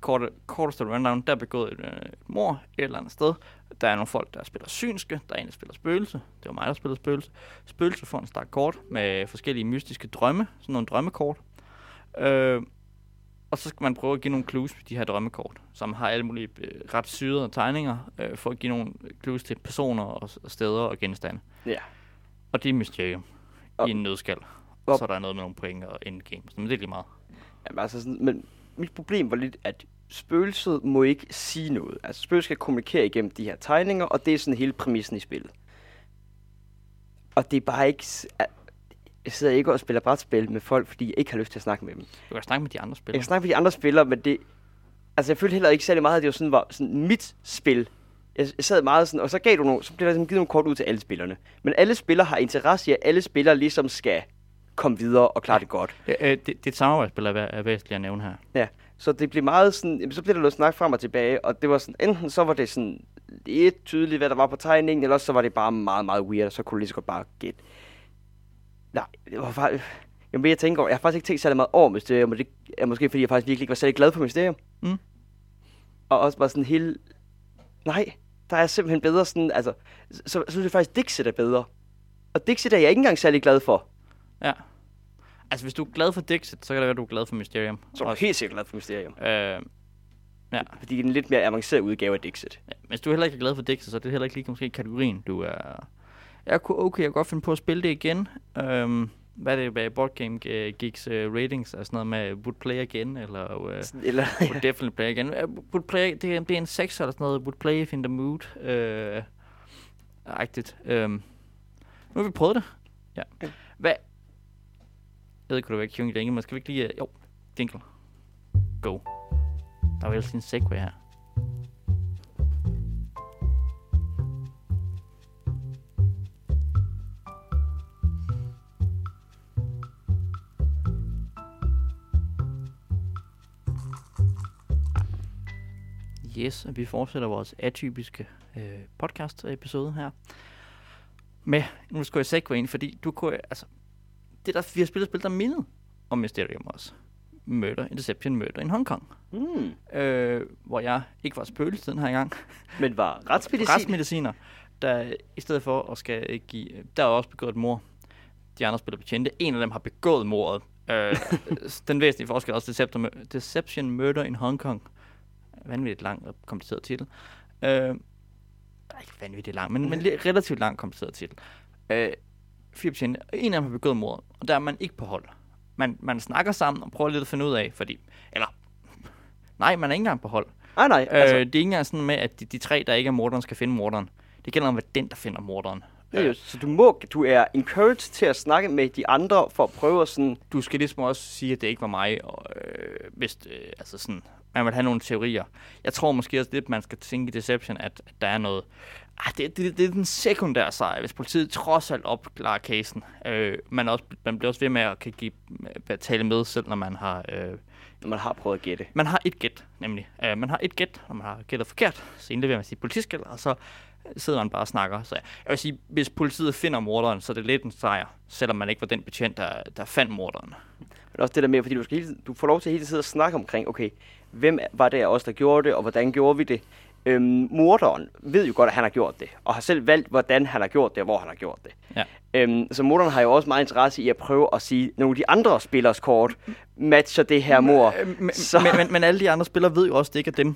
kort, korteste rundown, der er begået et, øh, mor et eller andet sted. Der er nogle folk, der spiller synske. Der er en, der spiller spøgelse. Det var mig, der spillede spøgelse. Spøgelse får en stak kort med forskellige mystiske drømme. Sådan nogle drømmekort. Øh, og så skal man prøve at give nogle clues på de her drømmekort, som har alle mulige øh, ret syrede tegninger, øh, for at give nogle clues til personer og, og steder og genstande. Ja. Og det er Mysterium Og- i en nødskal. og- så er der noget med nogle point og endgame, men det er lige meget. Jamen, altså sådan, men mit problem var lidt, at spøgelset må ikke sige noget. Altså, spøgelset skal kommunikere igennem de her tegninger, og det er sådan hele præmissen i spillet. Og det er bare ikke... Jeg sidder ikke og spiller brætspil med folk, fordi jeg ikke har lyst til at snakke med dem. Du kan snakke med de andre Jeg spillere. kan snakke med de andre spillere, men det... Altså, jeg følte heller ikke særlig meget, at det var sådan, var sådan mit spil. Jeg, jeg sad meget sådan, og så gav du nogle, så blev der ligesom givet nogle kort ud til alle spillerne. Men alle spillere har interesse i, at alle spillere ligesom skal komme videre og klare det godt. Ja, øh, det, det er et samarbejdsspil, er, væ- er væsentligt at nævne her. Ja, så det blev meget sådan, jamen, så blev der noget snak frem og tilbage, og det var sådan, enten så var det sådan lidt tydeligt, hvad der var på tegningen, eller også så var det bare meget, meget weird, og så kunne du lige så godt bare gætte. Nej, det var faktisk, jeg jeg tænker over, jeg har faktisk ikke tænkt særlig meget over Mysterium, og det er måske fordi, jeg faktisk virkelig ikke var særlig glad for Mysterium. Mm. Og også bare sådan hele, nej, der er simpelthen bedre sådan, altså, så, så synes jeg faktisk, Dixit er bedre. Og Dixit er jeg ikke engang særlig glad for. Ja. Altså, hvis du er glad for Dixit, så kan det være, at du er glad for Mysterium. Så er Også. helt sikkert glad for Mysterium. Øh, ja. Fordi det er en lidt mere avanceret udgave af Dixit. ja. Hvis du heller ikke er glad for Dixit, så er det heller ikke lige måske kategorien, du er... Jeg kunne okay, jeg kunne godt finde på at spille det igen. Øhm, hvad er det med Board Game uh, Geeks uh, ratings? Er sådan noget med would play again, eller uh, Eller, would definitely play again. Uh, would play, det, er- det er en 6 eller sådan noget. Would play if in the mood. Øh, agtigt. Øhm, nu har vi prøvet det. Ja. Hvad? Jeg ved ikke, kunne du være queuing længe, men skal vi ikke lige... Uh, jo, jingle. Go. Der er vel sådan en segway her. Yes, vi fortsætter vores atypiske øh, podcast-episode her. Med, nu skal jeg segway ind, fordi du kunne, altså, det der, vi har spillet spil, der mindede om Mysterium også. Murder, Interception, Murder in Hong Kong. Mm. Øh, hvor jeg ikke var spøgelse den her gang. Men var retsmedicin? Retsmediciner, der i stedet for at skal give, der er også begået et mor. De andre spiller betjente. En af dem har begået mordet. Øh, den væsentlige forskel er også Deception, Murder in Hong Kong. Vanvittigt lang og kompliceret titel. Øh, ikke vanvittigt lang, men, men relativt lang kompliceret titel. Øh, fire betjente. En af dem har begået mordet, og der er man ikke på hold. Man, man snakker sammen og prøver lidt at finde ud af, fordi... Eller... Nej, man er ikke engang på hold. Nej, nej. Altså. Altså, Øh, det er ikke engang sådan med, at de, de tre, der ikke er morderen, skal finde morderen. Det gælder om, hvad den, der finder morderen. er jo, så du, må, du er encouraged til at snakke med de andre for at prøve at sådan... du skal ligesom også sige, at det ikke var mig, og øh, hvis, øh, altså sådan, man vil have nogle teorier. Jeg tror måske også lidt, man skal tænke i Deception, at, at der er noget, ah, det, det, det er den sekundære sejr, hvis politiet trods alt opklarer casen. Øh, man, også, man bliver også ved med at kan give, at tale med, selv når man har, øh, Når man har prøvet at gætte. man har et gæt, nemlig. Øh, man har et gæt, når man har gættet forkert, så indleverer man sit politiskæld, og så sidder man bare og snakker. Så jeg vil sige, hvis politiet finder morderen, så er det lidt en sejr, selvom man ikke var den betjent, der, der fandt morderen. Men også det der med, fordi du, skal hele, du får lov til hele tiden at snakke omkring, okay, hvem var det af os, der gjorde det, og hvordan gjorde vi det? Øhm, morderen ved jo godt, at han har gjort det, og har selv valgt, hvordan han har gjort det, og hvor han har gjort det. Ja. Øhm, så morderen har jo også meget interesse i at prøve at sige, nogle af de andre spillers kort matcher det her mor. Øh, men, Så- men, men, men alle de andre spillere ved jo også, at det ikke er dem.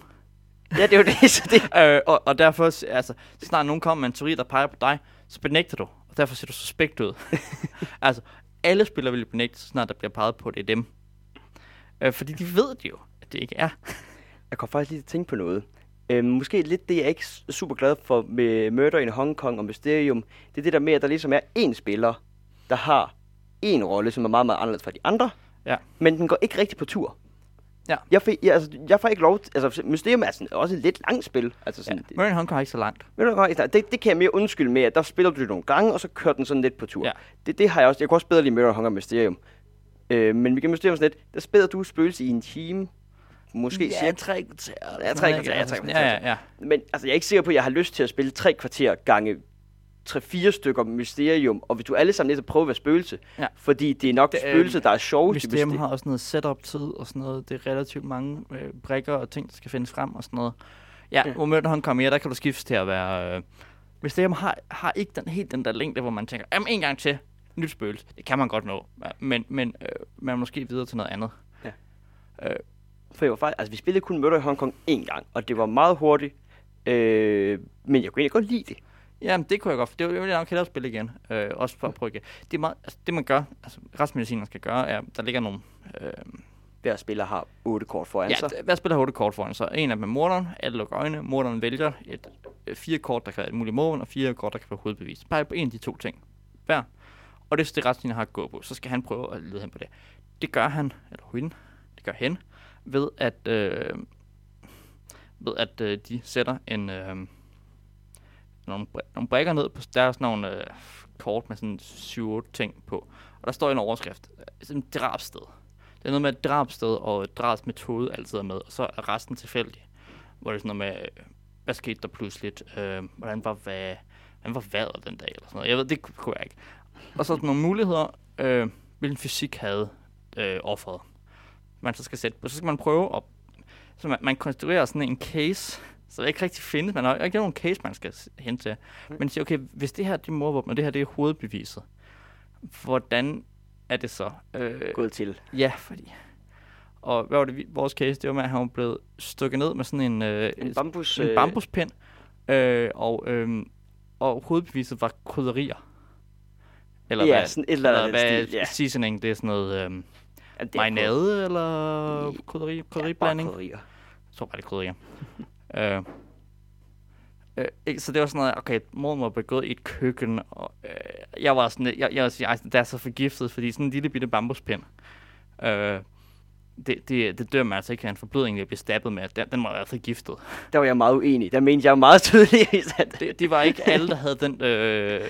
Ja, det er jo det, så det... Øh, og, og derfor, altså, så snart nogen kommer med en teori, der peger på dig, så benægter du. Og derfor ser du suspekt ud. altså, alle spillere vil benægte, så snart der bliver peget på, at det er dem. Øh, fordi de ved det jo, at det ikke er. Jeg kom faktisk lige til at tænke på noget. Øhm, måske lidt det, jeg er ikke super glad for med Murder in Hong Kong og Mysterium. Det er det der med, at der ligesom er én spiller, der har en rolle, som er meget, meget anderledes fra de andre. Ja. Men den går ikke rigtig på tur. Ja. Jeg, får, jeg, altså, jeg får ikke lov til... Altså, Mysterium er sådan, også et lidt langt spil. Altså, Ja. sådan, Murray Hong Kong er ikke så langt. Ved du hvad, det, det kan jeg mere undskylde med, at der spiller du nogle gange, og så kører den sådan lidt på tur. Ja. Det, det har jeg også. Jeg kunne også bedre lide Mirror Hunger Mysterium. Øh, men Michael Mysterium er sådan lidt, der spiller du spøgelse i en time. Måske ja, cirka. tre kvarter. Ja, tre kvarter, ja, tre kvarter. Ja, ja, ja. Men altså, jeg er ikke sikker på, at jeg har lyst til at spille tre kvarter gange tre-fire stykker Mysterium, og hvis du alle sammen lidt at prøve at være spøgelse, Ja. fordi det er nok Det, øh, spøgelse, der er sjovest. i Mysterium Myster- har også noget setup-tid og sådan noget. Det er relativt mange øh, brikker og ting, der skal findes frem og sådan noget. Ja, Ja. hvor Murder Hong Kong, ja, der kan du skifte til at være... Øh, Mysterium har, har ikke den, helt den der længde, hvor man tænker, jamen en gang til, nyt spøgelse. Det kan man godt nå, ja, men, men øh, man måske videre til noget andet. For jeg var faktisk, altså, vi spillede kun Murder i Hong Kong én gang, og det var meget hurtigt. Øh, men jeg kunne egentlig godt lide det. Jamen, det kunne jeg godt. Det vil jeg nok hellere spille igen. Øh, også for at prøve igen. Det, er meget, altså, det man gør, altså retsmediciner skal gøre, er, der ligger nogle... Øh, Hver spiller har otte kort foran ja, sig. d- hver spiller har otte kort foran sig. En af dem er morderen. Alle lukker øjnene. Morderen vælger et, øh, fire kort, der kan være et muligt mål, og fire kort, der kan være hovedbevis. Bare på en af de to ting. Hver. Og det er det retsmediciner har at gå på. Så skal han prøve at lede hen på det. Det gør han, eller hun, det gør hen, ved at, øh, ved at øh, de sætter en, øh, nogle, nogle brækker ned på, der er sådan nogle øh, kort med sådan 7-8 ting på. Og der står en overskrift, sådan et drabsted. Det er noget med et drabsted og et drabsmetode altid er med, og så er resten tilfældig. Hvor det er sådan noget med, øh, hvad skete der pludseligt, øh, hvordan var hvad, hvordan var vejret den dag, eller sådan noget. Jeg ved, det kunne- kunne jeg ikke. Og så er der nogle muligheder, øh, hvilken fysik havde øh, offeret. Man så skal sætte på. Så skal man prøve at, så man, man konstruerer sådan en case, så det ikke rigtig findes. Man har ikke nogen case, man skal hen til. Men siger, okay, hvis det her det er morvåben, og det her det er hovedbeviset, hvordan er det så? Øh, Gået til. Ja, fordi... Og hvad var det, vores case? Det var med, at han var blevet stukket ned med sådan en, øh, En bambus... en øh, bambuspind. Øh, og, øh, og hovedbeviset var krydderier. Eller Ja, hvad, sådan et eller eller andet hvad stil, ja. seasoning, det er sådan noget øh, ja, det er marinade, eller krydderi, krydderi- krydderiblanding. Ja, bare krydderier. Jeg tror bare, det er krydderier. øh, øh, så det var sådan noget, okay, moren var begået i et køkken, og øh, jeg var sådan, jeg, jeg sige, ej, det er så forgiftet, fordi sådan en lille bitte bambuspind, øh, det, det, det dør man altså ikke af en forblødning, jeg bliver stabbet med. Den, den må være forgiftet. Der var jeg meget uenig. Der mente jeg meget tydeligt, at Det, det var ikke alle, der havde den... Øh,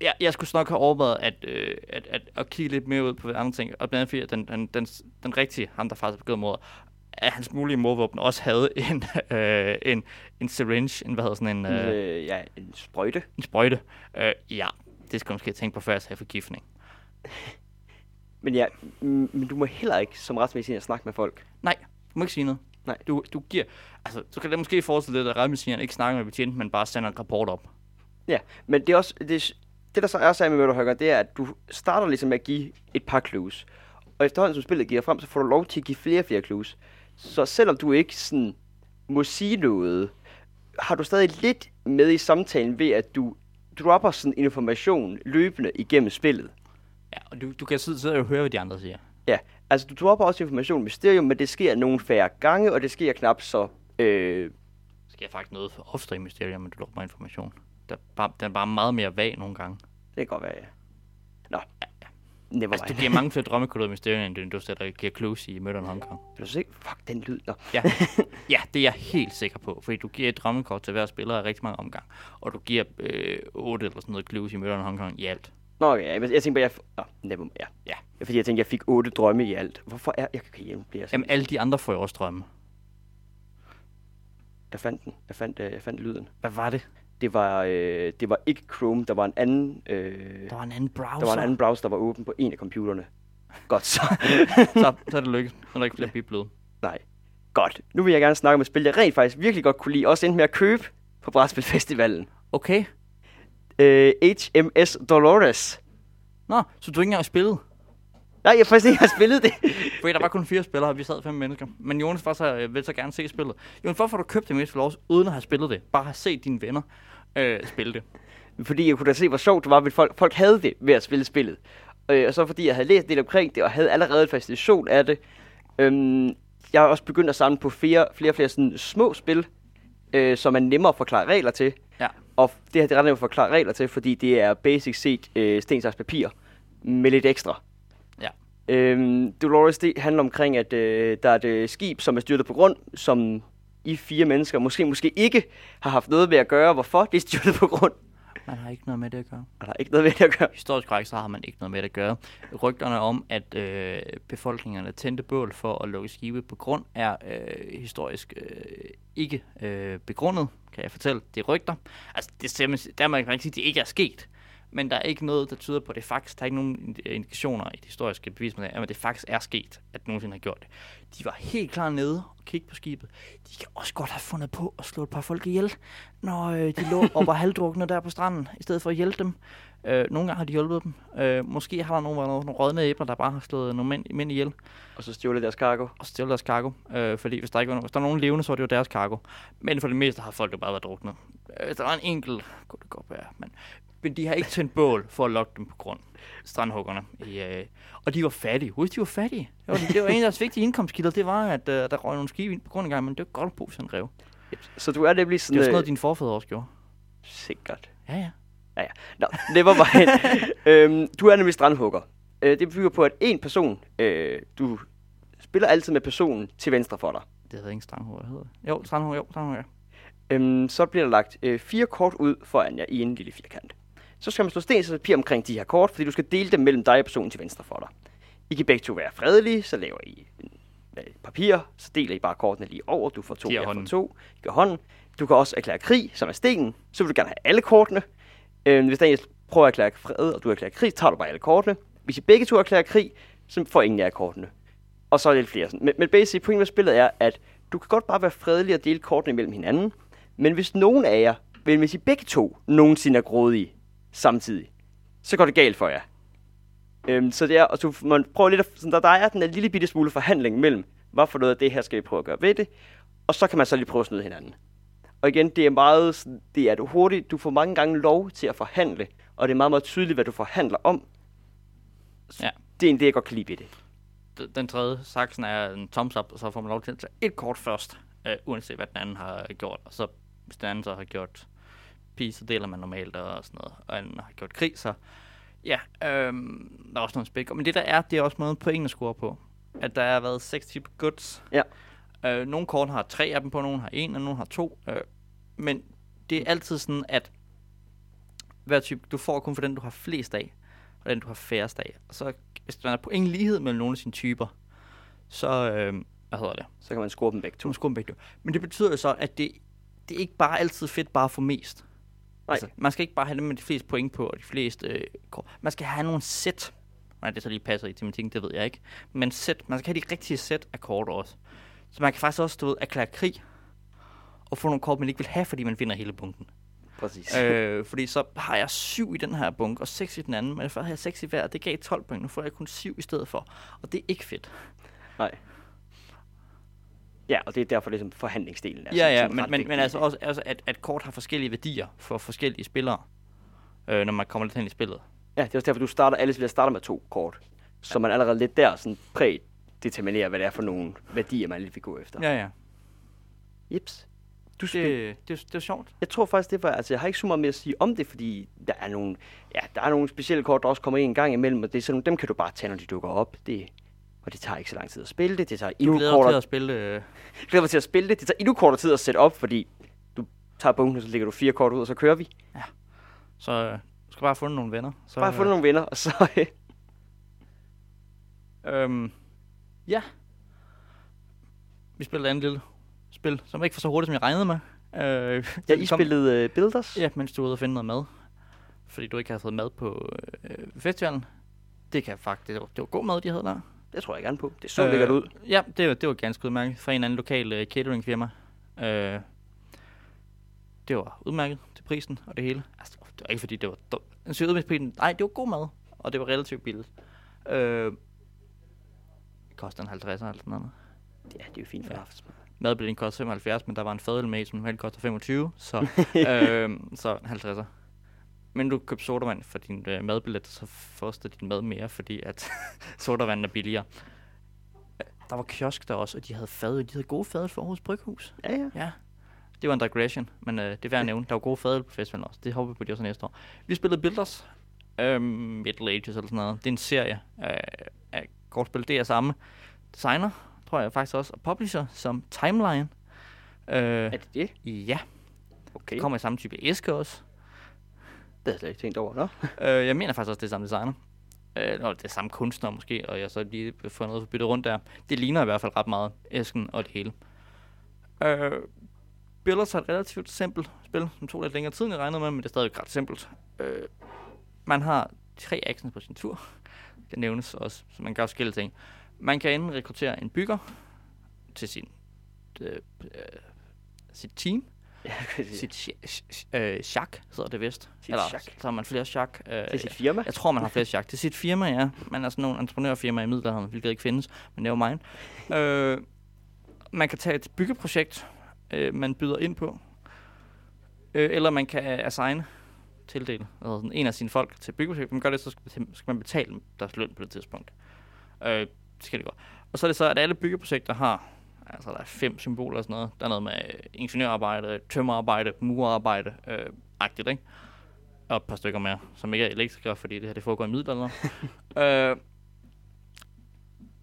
jeg, jeg skulle nok have overvejet at, øh, at, at, at kigge lidt mere ud på andre ting. Og blandt andet fordi, at den, den, den, den rigtige, ham der faktisk begået mod, at hans mulige mordvåben også havde en, øh, en, en syringe, en, hvad hedder sådan en, øh, Øh, ja, en sprøjte. en sprøjte. Øh, ja, det skal du måske tænke på, før jeg sagde forgiftning. Men ja, mm, men du må heller ikke som retsmediciner snakke med folk. Nej, du må ikke sige noget. Nej. Du, du giver, altså, så kan det måske forestille dig, at retsmedicineren ikke snakker med betjenten, men bare sender en rapport op. Ja, men det er også, det, det der så er så med Hugger, det er, at du starter ligesom med at give et par clues. Og efterhånden som spillet giver frem, så får du lov til at give flere og flere clues. Så selvom du ikke sådan må sige noget, har du stadig lidt med i samtalen ved, at du dropper sådan information løbende igennem spillet. Ja, og du, du kan sidde, sidde og høre, hvad de andre siger. Ja, altså du dropper også information i Mysterium, men det sker nogle færre gange, og det sker knap så... Øh, sker faktisk noget for ofte i Mysterium, men du lukker information. Der er bare, den er bare meget mere vag nogle gange. det kan godt være, ja. Nå, never Altså, du mind. giver mange flere drømmekoder i Mysterium, end du sætter giver clues i Murder in Hong Kong. Vil du se? Fuck, den lyd. Nå. Ja. ja, det er jeg helt sikker på, fordi du giver et drømmekort til hver spiller i rigtig mange omgang, og du giver øh, 8 eller sådan noget clues i Murder in Hong Kong i alt. Nå, okay, jeg, jeg tænkte bare, jeg... Nå, never, ja. Ja. ja. Fordi jeg tænkte, jeg fik otte drømme i alt. Hvorfor er... Jeg kan hjemme blive Jamen, alle de andre får jo også drømme. Jeg fandt den. Jeg fandt, øh, jeg fandt lyden. Hvad var det? Det var, øh, det var ikke Chrome. Der var en anden... Øh, Der var en anden browser. der var en anden browser, der var åben på en af computerne. Godt så. så, så er det lykkes. Så er der ikke flere biblet. Nej. Godt. Nu vil jeg gerne snakke om et spil, jeg rent faktisk virkelig godt kunne lide. Også endte med at købe på Brætspilfestivalen. Okay. Øh, HMS Dolores. Nå, så du ikke engang spillet? Nej, jeg har faktisk ikke har spillet det. Fordi der var kun fire spillere, og vi sad fem mennesker. Men Jonas var så, øh, ville så gerne se spillet. Jonas, hvorfor har du købt det med Lores, uden at have spillet det? Bare have set dine venner øh, spille det. fordi jeg kunne da se, hvor sjovt det var, at folk, folk havde det ved at spille spillet. Øh, og så fordi jeg havde læst lidt omkring det, og havde allerede en fascination af det. Øhm, jeg har også begyndt at samle på flere flere, flere sådan små spil, øh, som er nemmere at forklare regler til. Ja. Og det her det er ret nemt at forklare regler til, fordi det er basic set øh, sten, papir med lidt ekstra. Øhm, Dolores, det handler omkring, at øh, der er et øh, skib, som er styrtet på grund, som I fire mennesker måske måske ikke har haft noget med at gøre. Hvorfor? Det er styrtet på grund. Man har ikke noget med det at gøre. Og der er ikke noget med det at gøre. Historisk korrekt, så har man ikke noget med det at gøre. Rygterne om, at øh, befolkningerne tændte bål for at lukke skibe på grund, er øh, historisk øh, ikke øh, begrundet, kan jeg fortælle. Det er rygter. Altså, det stemmer, der man kan ikke sige, at det ikke er sket. Men der er ikke noget, der tyder på, at det faktisk, der er ikke nogen ind- indikationer i det historiske bevismateriale, at det faktisk er sket, at det nogensinde har gjort det. De var helt klar nede og kigge på skibet. De kan også godt have fundet på at slå et par folk ihjel, når øh, de lå og var halvdrukne der på stranden, i stedet for at hjælpe dem. Øh, nogle gange har de hjulpet dem. Øh, måske har der nogen været nogle rådne æbler, der bare har slået nogle mænd, mænd ihjel Og så stjålet deres cargo. og stjålet deres cargo. Øh, fordi hvis der, ikke var, hvis der er nogen levende, så er det jo deres cargo. Men for det meste har folk jo bare været druknet. Øh, der var en enkelt, kunne det godt være, men, men de har ikke tændt bål for at lokke dem på grund. Strandhuggerne. I, øh, og de var fattige. Husk, de var fattige. Det var, det var en af deres vigtige indkomstkilder, det var, at øh, der røg nogle skibe ind på grund af gang, men det var godt at bo sådan en rev. Så du er nemlig Det sådan... var sådan noget, øh, dine forfædre også gjorde. Sikkert. Ja, ja. Ja, ja. Nå, never mind. øhm, du er nemlig strandhugger. Øh, det bygger på, at en person, øh, du spiller altid med personen til venstre for dig. Det hedder ikke strandhugger, hedder det. Jo, strandhugger, jo, strandhugger. Øhm, så bliver der lagt øh, fire kort ud foran jer i en lille firkant. Så skal man slå sten og papir omkring de her kort, fordi du skal dele dem mellem dig og personen til venstre for dig. I kan begge to være fredelige, så laver I øh, papir, så deler I bare kortene lige over. Du får to, jeg får to. I gør hånden. Du kan også erklære krig, som er stenen. Så vil du gerne have alle kortene. Øhm, hvis der prøver at erklære fred, og du erklærer krig, så tager du bare alle kortene. Hvis I begge to erklærer krig, så får ingen af kortene. Og så er der lidt flere. sådan. Men, men basic point med spillet er, at du kan godt bare være fredelig og dele kortene mellem hinanden. Men hvis nogen af jer, men hvis I begge to nogensinde er grådige samtidig, så går det galt for jer. Øhm, så det er, og så man prøver lidt at, sådan, der, der er den der lille bitte smule forhandling mellem, hvad for noget af det her skal vi prøve at gøre ved det, og så kan man så lige prøve at snyde hinanden. Og igen, det er meget, det er du hurtigt, du får mange gange lov til at forhandle, og det er meget, meget tydeligt, hvad du forhandler om. Så Ja. Det er en det, jeg godt kan lide ved det. Den tredje saksen er en thumbs up, og så får man lov til at tage et kort først, øh, uanset hvad den anden har gjort. Og så hvis den anden så har gjort peace, så deler man normalt og sådan noget. Og anden har gjort krig, så ja, øhm, der er også noget spæk. Men det der er, det er også måden pointene scorer på. At der har været seks typer goods. Ja. Øh, nogle kort har tre af dem på, nogle har en, og nogle har to. Øh, men det er altid sådan, at hver type, du får kun for den, du har flest af, og den, du har færrest af. Og så, hvis der er point lighed mellem nogle af sine typer, så, øh, hvad hedder det? Så kan man score dem begge to. må score dem begge to. Men det betyder jo så, at det, det er ikke bare altid fedt bare at få mest. Nej. Altså, man skal ikke bare have dem med de fleste point på, og de fleste øh, kort. Man skal have nogle sæt. Nej, det så lige passer i tematikken, det ved jeg ikke. Men sæt. Man skal have de rigtige sæt af kort også. Så man kan faktisk også, du ved, erklære krig, og få nogle kort, man ikke vil have, fordi man vinder hele bunken. Præcis. øh, fordi så har jeg syv i den her bunke, og seks i den anden, men før havde jeg seks i hver, det gav 12 point, nu får jeg kun syv i stedet for. Og det er ikke fedt. Nej. Ja, og det er derfor ligesom forhandlingsdelen. Er Ja, ja, men, men, men altså også, altså at, at kort har forskellige værdier for forskellige spillere, øh, når man kommer lidt hen i spillet. Ja, det er også derfor, du starter, alle spillere starter med to kort. Så man allerede lidt der sådan prædeterminerer, hvad det er for nogle værdier, man lige vil gå efter. Ja, ja. Jeps. Du Det, spil... det, det, det er sjovt. Jeg tror faktisk, det var, altså jeg har ikke så meget mere at sige om det, fordi der er nogle, ja, der er nogle specielle kort, der også kommer en gang imellem, og det er sådan, dem kan du bare tage, når de dukker op. Det, og det tager ikke så lang tid at spille det. Det tager endnu glæder dig til kortere, at spille... Øh, jeg glæder mig til at spille det. Det tager endnu kortere tid at sætte op, fordi du tager bunken, og så lægger du fire kort ud, og så kører vi. så øh, du skal bare have fundet nogle venner. Så, Bare få nogle venner, og så... øh, Øhm, ja. Vi spillede et andet lille spil, som ikke var så hurtigt, som jeg regnede med. Øh, ja, det I kom- spillede uh, Builders. Ja, mens du er ude og finde noget mad. Fordi du ikke havde fået mad på øh, festivalen. Det kan jeg faktisk... Det var, det var god mad, de havde der. Det tror jeg gerne på. Det så øh, lækkert ud. Ja, det var, det var ganske udmærket. Fra en anden lokal uh, cateringfirma. Øh, det var udmærket til prisen og det hele. Altså, det var ikke fordi, det var med prisen. Nej, det var god mad. Og det var relativt billigt. Øh, det koster en 50 eller sådan noget. Ja, det er jo fint for Ja. aftensmad. Madbilletten koster 75, men der var en fadøl med, som normalt koster 25, så, øh, så 50'er. Men du køber sodavand for din øh, madbillet, så koster din mad mere, fordi at sodavand er billigere. Øh, Der var kiosk der også, og de havde fadøl. De havde gode fadøl for Aarhus Bryghus. Ja, ja. Ja, det var en digression, men øh, det er værd at nævne. Der var gode fadøl på festivalen også. Det håber vi på, de også næste år. Vi spillede Builders. Øhm, Middle Ages eller sådan noget. Det er en serie af, af kortspil. Det er samme designer, tror jeg faktisk også, og publisher som Timeline. Øh, Er det det? ja, Okay. det kommer i samme type æske også. Det har jeg slet ikke tænkt over, nå? Øh, jeg mener faktisk også, det er samme designer. Øh, nå, det er samme kunstner måske, og jeg så lige får noget byttet rundt der. Det ligner i hvert fald ret meget æsken og det hele. Øh, Billers er et relativt simpelt spil, som tog lidt længere tid, end jeg regnede med, men det er stadig ret simpelt. Øh, man har tre actions på sin tur. Det nævnes også, så man gør forskellige ting. Man kan enten rekruttere en bygger til sin, øh, øh sit team, sit øh, chak, hedder det vist. Sit Eller chak. så har man flere chak. Øh, Til sit firma? jeg tror, man har flere chak. Det er sit firma, ja. Man er sådan nogle entreprenørfirma i middelalderen, hvilket ikke findes, men det er jo mine. øh, man kan tage et byggeprojekt, øh, man byder ind på. Øh, eller man kan assign, tildele altså sådan en af sine folk til byggeprojekt. Man gør det, så skal, man betale dem deres løn på det tidspunkt. Øh, det skal det godt. Og så er det så, at alle byggeprojekter har, altså der er fem symboler og sådan noget. Der er noget med øh, ingeniørarbejde, tømmerarbejde, murarbejde, øh, agtigt, ikke? Og et par stykker mere, som ikke er elektrikere, fordi det her det foregår i middelalderen. øh,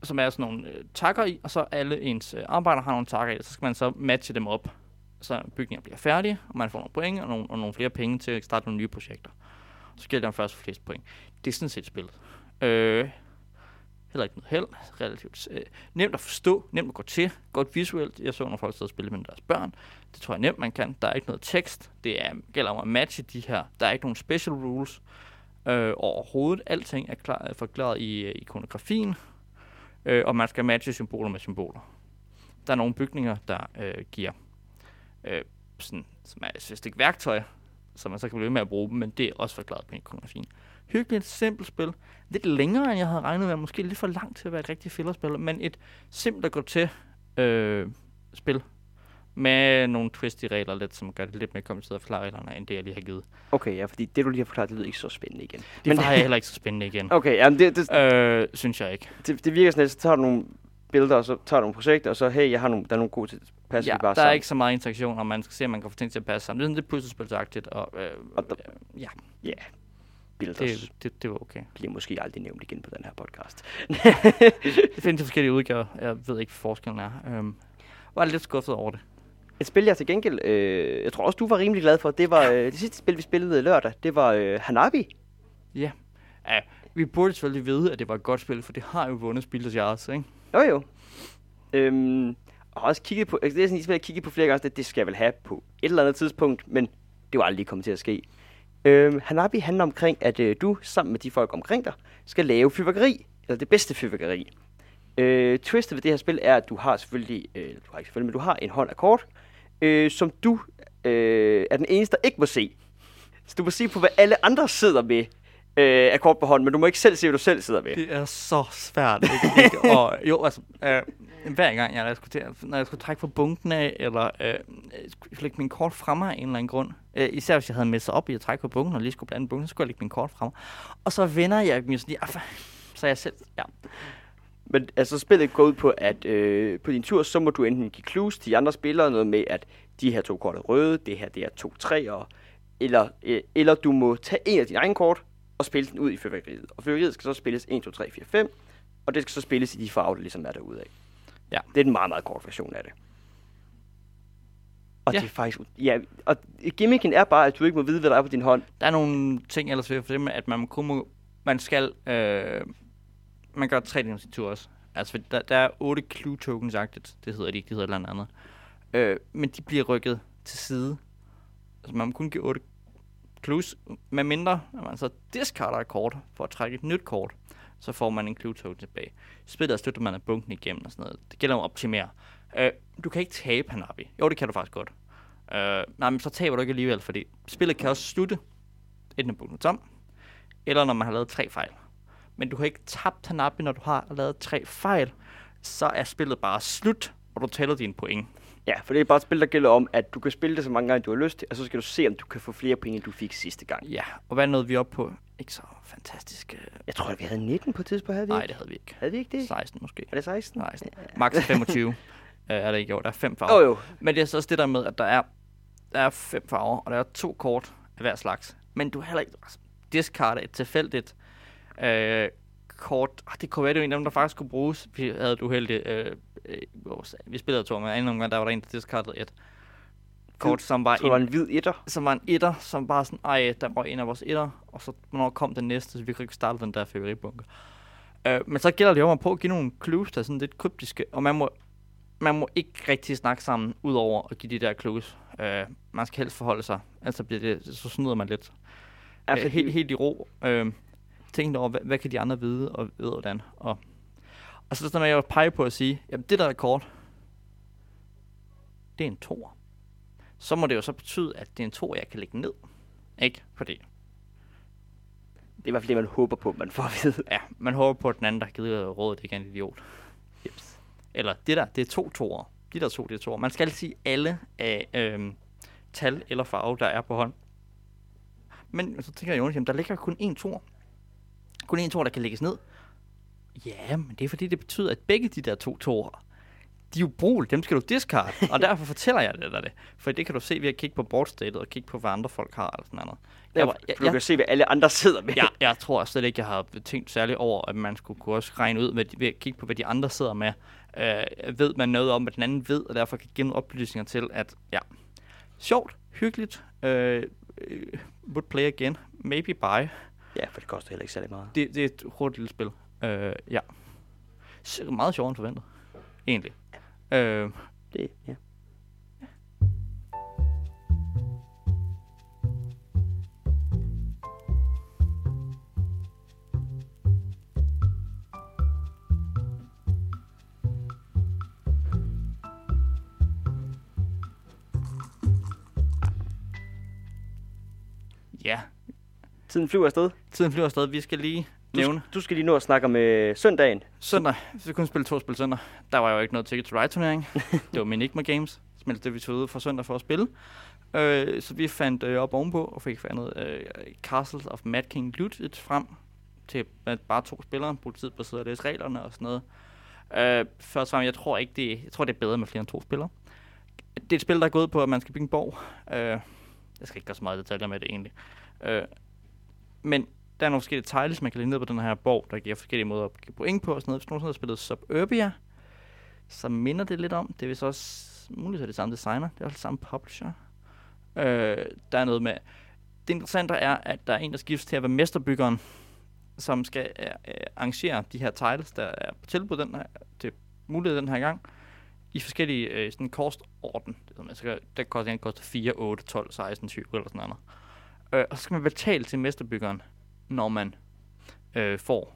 som er sådan nogle øh, takker i, og så alle ens øh, arbejdere har nogle takker i, så skal man så matche dem op, så bygninger bliver færdige, og man får nogle point og nogle, og nogle flere penge til at starte nogle nye projekter. Så gælder det først for flest point. Det er sådan set spillet. Øh, heller ikke noget held. Relativt øh, nemt at forstå, nemt at gå til, godt visuelt. Jeg så, når folk sidder og spiller med deres børn. Det tror jeg nemt, man kan. Der er ikke noget tekst. Det er, gælder om at matche de her. Der er ikke nogen special rules øh, overhovedet. Alting er, klar, er forklaret i øh, ikonografien, øh, og man skal matche symboler med symboler. Der er nogle bygninger, der øh, giver øh, sådan, som er et værktøj, så man så kan blive ved med at bruge dem, men det er også forklaret på ikonografien. Hyggeligt, simpelt spil. Lidt længere, end jeg havde regnet med. Måske lidt for langt til at være et rigtigt fillerspil, men et simpelt at gå til øh, spil. Med nogle twisty regler lidt, som gør det lidt mere kompliceret at forklare reglerne, end det jeg lige har givet. Okay, ja, fordi det, du lige har forklaret, det lyder ikke så spændende igen. Det men, jeg heller ikke så spændende igen. Okay, jamen det, det, Øh, synes jeg ikke. det, det virker sådan lidt, så tager du nogle billeder, og så tager du nogle projekter, og så, hey, jeg har nogle, der er nogle gode til passer Ja, vi bare der er sammen. ikke så meget interaktion, og man skal se, om man kan få ting til at passe sammen. Det er sådan lidt puslespilsagtigt, og, øh, Og der- øh, ja, Billeder det, det, det var okay. bliver måske aldrig nævnt igen på den her podcast. Det findes forskellige udgaver. Jeg ved ikke, hvad forskellen er. Øhm, var lidt skuffet over det. Et spil, jeg til gengæld, øh, jeg tror også, du var rimelig glad for, det var øh, det sidste spil, vi spillede lørdag, det var øh, Hanabi. Ja. vi burde selvfølgelig vide, at det var et godt spil, for det har jo vundet Spil Jars, ikke? Jo jo, Øhm, og også kigget på, altså det er sådan, jeg har kigget på flere gange, at det skal jeg vel have på et eller andet tidspunkt, men det var aldrig kommet til at ske. Øhm, Hanabi handler omkring, at øh, du sammen med de folk omkring dig skal lave fyrværkeri, eller det bedste fyrværkeri. Øh, twistet ved det her spil er, at du har selvfølgelig, øh, du har ikke selvfølgelig, men du har en hånd af kort, øh, som du øh, er den eneste, der ikke må se. Så du må se på, hvad alle andre sidder med øh, af kort på hånden, men du må ikke selv se, hvad du selv sidder med. Det er så svært. Ikke? ikke? Og jo, altså, øh, hver gang jeg, skulle til, når jeg skulle trække på bunken af, eller øh, skulle lægge min kort fremme af en eller anden grund, øh, især hvis jeg havde messet op i at trække på bunken, og lige skulle blande bunken, så skulle jeg lægge min kort frem. Og så vender jeg mig sådan, ja, ah, så jeg selv, ja. Men altså, spillet går ud på, at øh, på din tur, så må du enten give clues til de andre spillere, noget med, at de her to kort er røde, det her det er to træer, eller, øh, eller du må tage en af dine egne kort, og spille den ud i fyrværkeriet. Og fyrværkeriet skal så spilles 1, 2, 3, 4, 5, og det skal så spilles i de farver, der ligesom er derude af. Ja. Det er den meget, meget kort version af det. Og Ja. det er faktisk... Ja, og gimmicken er bare, at du ikke må vide, hvad der er på din hånd. Der er nogle ting ellers ved for at man kun må, man skal, øh, man gør tre ting tur også. Altså, der, der er otte clue tokens agtigt det hedder de ikke, det hedder et eller andet. Øh, men de bliver rykket til side. Altså, man må kun give otte clues, med mindre, at man så discarder et kort for at trække et nyt kort, så får man en clue token tilbage. Spillet støtter man af bunken igennem og sådan noget. Det gælder om at optimere. Øh, du kan ikke tabe Hanabi. Jo, det kan du faktisk godt. Øh, nej, men så taber du ikke alligevel, fordi spillet kan også slutte, enten når bunken er tom, eller når man har lavet tre fejl. Men du har ikke tabt Hanabi, når du har lavet tre fejl, så er spillet bare slut, og du tæller dine point. Ja, for det er bare et spil, der gælder om, at du kan spille det så mange gange, du har lyst til, og så skal du se, om du kan få flere penge, end du fik sidste gang. Ja, og hvad nåede vi op på? Ikke så fantastisk. øh, Jeg tror, at vi havde 19 på et tidspunkt, havde vi Nej, ikke? det havde vi ikke. Havde vi ikke det? 16 måske. Er det 16? Nej, max 25 øh, er det ikke. Jo, der er fem farver. Oh, jo. Men det er så også det der med, at der er, der er fem farver, og der er to kort af hver slags. Men du har heller ikke altså, discard et tilfældigt øh, kort. Ah, det kunne være, det var en af dem, der faktisk kunne bruges. Vi havde et uheldigt... Øh, øh, vores, vi spillede to, men anden omgang, der var der en, der discardede et kort, som var, det var en, en hvid etter. som var en etter, som bare sådan, ej, der var en af vores etter, og så hvornår kom den næste, så vi kunne ikke starte den der favoritbunke. Øh, men så gælder det jo om at på at give nogle clues, der er sådan lidt kryptiske, og man må, man må ikke rigtig snakke sammen, udover at give de der clues. Øh, man skal helst forholde sig, altså bliver det, så snyder man lidt. Ja, Øh, fordi- helt, helt i ro. Øh, tænk over, hvad, hvad kan de andre vide, og ved hvordan. Og, og så når jeg pege på at sige, jamen det der er kort, det er en tor. Så må det jo så betyde, at det er en tor, jeg kan lægge ned. Ikke? Fordi, Det er i hvert fald det, man håber på, man får at vide. ja, man håber på, at den anden, der har givet rådet, ikke er en idiot. Jeps. Eller det der, det er to torer. De der to, det er torer. Man skal sige alle af øhm, tal eller farve, der er på hånd. Men så tænker jeg, Jonas, jamen, der ligger kun én tor. Kun én tor, der kan lægges ned. Ja, men det er fordi, det betyder, at begge de der to torer, de er jo brug, dem skal du discard. og derfor fortæller jeg dig det. For det kan du se ved at kigge på boardstatet og kigge på, hvad andre folk har eller sådan noget. Jeg, var, jeg, du kan se, hvad alle andre sidder med. jeg, jeg tror slet ikke, jeg har tænkt særligt over, at man skulle kunne også regne ud de, ved at kigge på, hvad de andre sidder med. Øh, ved man noget om, hvad den anden ved, og derfor kan give nogle oplysninger til, at ja, sjovt, hyggeligt, øh, øh, would play again, maybe buy. Ja, for det koster heller ikke særlig meget. Det, det er et hurtigt lille spil. Øh, ja. S- meget sjovere end forventet, egentlig. Øh, Det, ja. ja, Tiden flyver afsted. tiden flyver afsted. Vi skal lige Du, nævne. du skal lige nå at snakke om øh, søndagen. Søndag, vi kunne spille to spil søndag. Der var jo ikke noget Ticket to Ride turnering. det var Minigma Games, som ellers det vi tog ud fra søndag for at spille. Øh, så vi fandt øh, op ovenpå og fik fandt øh, Castles of Mad King Looted frem til at bare to spillere, brugte tid på at sidde og læse reglerne og sådan noget. Øh, først og fremmest, jeg tror ikke, det, jeg tror, det er bedre med flere end to spillere. Det er et spil, der er gået på, at man skal bygge en borg. Øh, jeg skal ikke gøre så meget detaljer med det egentlig. Øh, men der er nogle forskellige tiles, man kan lide ned på den her borg, der giver forskellige måder at give point på og sådan noget. Hvis nogen har spillet Suburbia, så minder det lidt om. Det er vist også muligt, at det er samme designer. Det er også samme publisher. Øh, der er noget med... Det interessante er, at der er en, der skiftes til at være mesterbyggeren, som skal øh, øh arrangere de her titles, der er på tilbud den her, til mulighed den her gang. i forskellige øh, sådan kostorden. Det ved man, så der koster den koster 4, 8, 12, 16, 20 eller sådan noget. Øh, og så skal man betale til mesterbyggeren, når man øh, får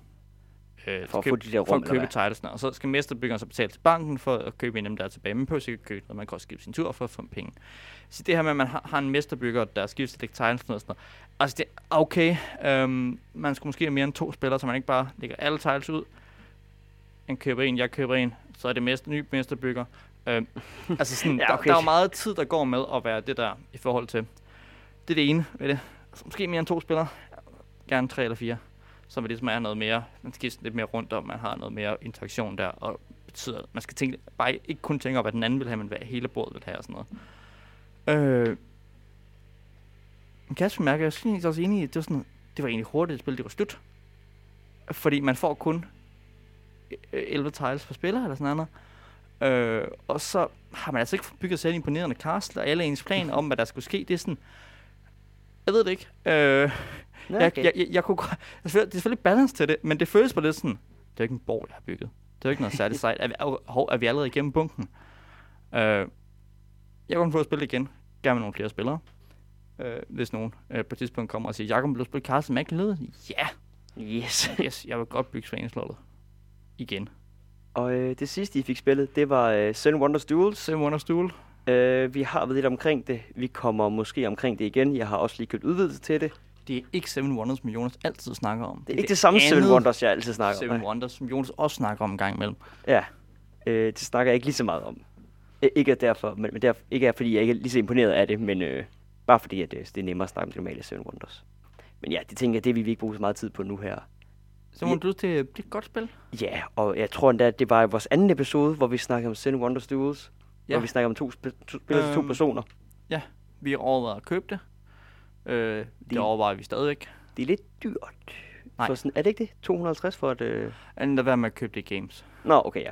øh, For at få de der for rum, at eller købe tilsene. Og så skal mesterbyggeren så betale til banken for at købe en af dem, der er tilbage. Man behøver sikkert købe noget. Man kan også skifte sin tur for at få penge. Så det her med, at man har, har en mesterbygger, der skifter til tegn og sådan noget. Altså, det er okay. Øhm, man skulle måske have mere end to spillere, så man ikke bare lægger alle tiles ud. En køber en, jeg køber en. Så er det mester, ny mesterbygger. Øhm, altså sådan, Ja, okay. der, der er jo meget tid, der går med at være det der i forhold til. Det er det ene ved det. Altså, måske mere end to spillere. Gerne tre eller fire. Så man ligesom er noget mere, man skal lidt mere rundt om, man har noget mere interaktion der, og betyder, man skal tænke, bare ikke kun tænke over, hvad den anden vil have, men hvad hele bordet vil have og sådan noget. Øh, Kasper mærker, jeg er også enig i, at det var, sådan, det var egentlig hurtigt et spil, det var slut. Fordi man får kun øh, 11 tiles per spiller eller sådan noget. Øh, og så har man altså ikke bygget selv imponerende castle, og alle ens planer om, hvad der skulle ske, det er sådan, jeg ved det ikke. Øh, jeg, jeg, jeg, jeg kunne, det er selvfølgelig balance til det, men det føles på lidt sådan, det er ikke en borg, jeg har bygget. Det er jo ikke noget særligt sejt. Er vi, hov, er vi allerede igennem bunken? Øh, jeg kunne få at spille igen. Gerne med nogle flere spillere. Øh, hvis nogen øh, på et tidspunkt kommer og siger, Jakob, vil du spille Carsten Mac? Ja, Yes. yes, jeg vil godt bygge Svaneslottet. Igen. Og øh, det sidste, I fik spillet, det var øh, Seven Wonders Duels. Seven Wonders Duel. Øh, vi har været lidt omkring det. Vi kommer måske omkring det igen. Jeg har også lige købt udvidelse til det. Det er ikke Seven Wonders, som Jonas altid snakker om. Det er ikke det samme Seven Wonders, jeg altid snakker Seven om. nej. Wonders, som Jonas også snakker om en gang imellem. Ja, øh, det snakker jeg ikke lige så meget om. Øh, ikke derfor, men, men derfor, ikke af, fordi jeg ikke er lige så imponeret af det, men øh, bare fordi, at det, det er nemmere at snakke om det normale Seven Wonders. Men ja, det tænker jeg, det vil vi ikke bruge så meget tid på nu her. Så må du til, det er et godt spil. Ja, og jeg tror endda, at det var i vores anden episode, hvor vi snakkede om Seven Wonders Duels. Ja. Ja. Hvor vi snakker om to, sp- to spillere til to Øhm, personer. Vi overvejer at købe det. Øh, det De- overvejer vi stadigvæk. Det er lidt dyrt. Nej. For sådan, er det ikke det? 250 for et... Øh... Anden lad være med at købe det i games. Nå, okay, ja.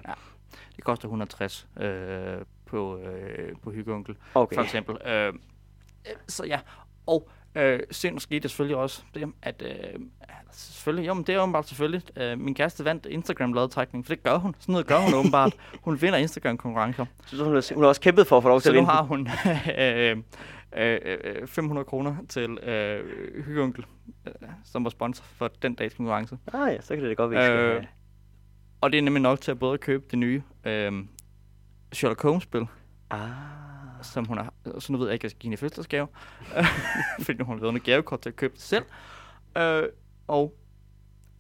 Det koster 160 øh, på, øh, på Hyggeonkel, Okay. for eksempel. Øh, så ja, og øh, sind skete det selvfølgelig også det, at øh, selvfølgelig, jo, men det er åbenbart selvfølgelig, øh, min kæreste vandt Instagram lodtrækning, for det gør hun. Sådan noget gør hun åbenbart. Hun vinder Instagram-konkurrencer. Så hun har, hun har også kæmpet for at få lov til Så at nu vinde. har hun øh, øh, øh, 500 kroner til øh, Hyggeonkel, øh, som var sponsor for den dags konkurrence. Ah ja, så kan det da godt være, Øh, Og det er nemlig nok til at både købe det nye øh, Sherlock Holmes-spil, Ah. Som hun har, så nu ved jeg ikke, at jeg skal give hende i fødselsdagsgave, fordi nu har hun lavet en gavekort til at købe det selv, øh, og,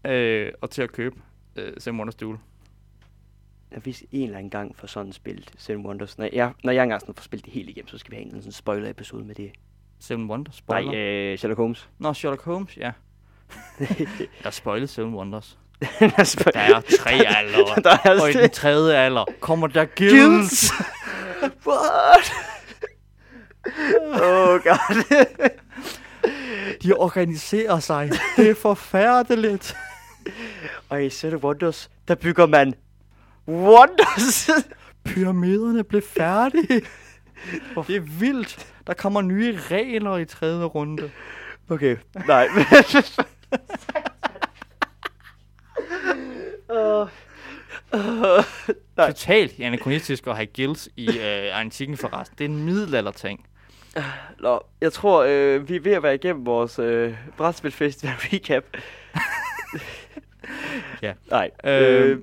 øh, og til at købe øh, Seven Wonders Duel. Jeg vidste en eller anden gang for sådan spillet Seven Wonders. Når jeg, når jeg engang sådan får spillet det helt igennem, så skal vi have en eller anden sådan spoiler-episode med det. Seven Wonders? Spoiler? Nej, øh, Sherlock Holmes. Nå, Sherlock Holmes, ja. Der spoilede Seven Wonders. der er tre aldre, Der er og i den tredje alder kommer der. Gills! What? Oh god. De organiserer sig. Det er forfærdeligt. og i Seven Wonders, der bygger man Wonders. Pyramiderne blev færdige. Det er vildt. Der kommer nye regler i tredje runde. okay, nej. Åh. Åh. Nej. Totalt anachronistisk at have gilds i øh, antikken forresten. Det er en middelalderting. Nå, jeg tror, øh, vi er ved at være igennem vores øh, brætspilfestival recap. Ja. Nej. Øh. Øh,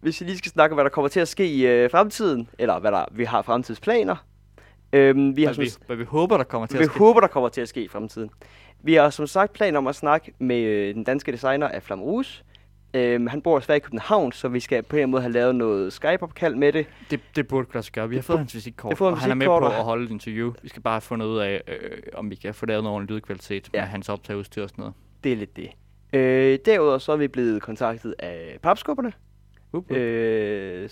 hvis vi lige skal snakke om, hvad der kommer til at ske i øh, fremtiden, eller hvad der vi har fremtidsplaner. Øh, vi har Hvad som, vi, hvad vi håber, der kommer til vi at ske. håber, der kommer til at ske i fremtiden. Vi har som sagt planer om at snakke med øh, den danske designer af Flamerus. Øh, han bor desværre i København, så vi skal på en eller anden måde have lavet noget Skype-opkald med det. Det, det burde kunne lade sig gøre. Vi har fået hans visitkort, fået og han er med på at holde et interview. Vi skal bare have fundet ud af, øh, om vi kan få lavet noget lydkvalitet Ja. med hans optageudstyr og sådan noget. Det er lidt det. Øh, derudover så er vi blevet kontaktet af papskubberne. Uh, uh. Øh,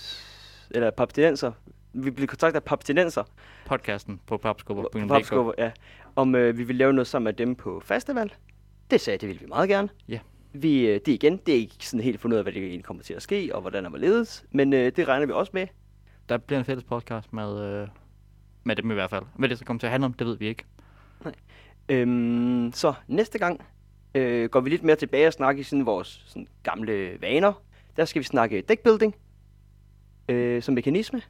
eller papstinenser. Vi blev kontaktet af papstinenser. Podcasten på papskubber.dk. Papskubber, ja. Om øh, vi vil lave noget sammen med dem på festival. Det sagde det ville vi meget gerne. Ja. Vi, øh, det igen, det er ikke sådan helt fundet ud af, hvad det egentlig kommer til at ske, og hvordan der var ledes. Men øh, det regner vi også med. Der bliver en fælles podcast med, øh, med dem i hvert fald. Hvad det så kommer til at handle om, det ved vi ikke. Øhm, så næste gang øh, går vi lidt mere tilbage og snakke i sådan vores sådan, gamle vaner. Der skal vi snakke deckbuilding øh, som mekanisme.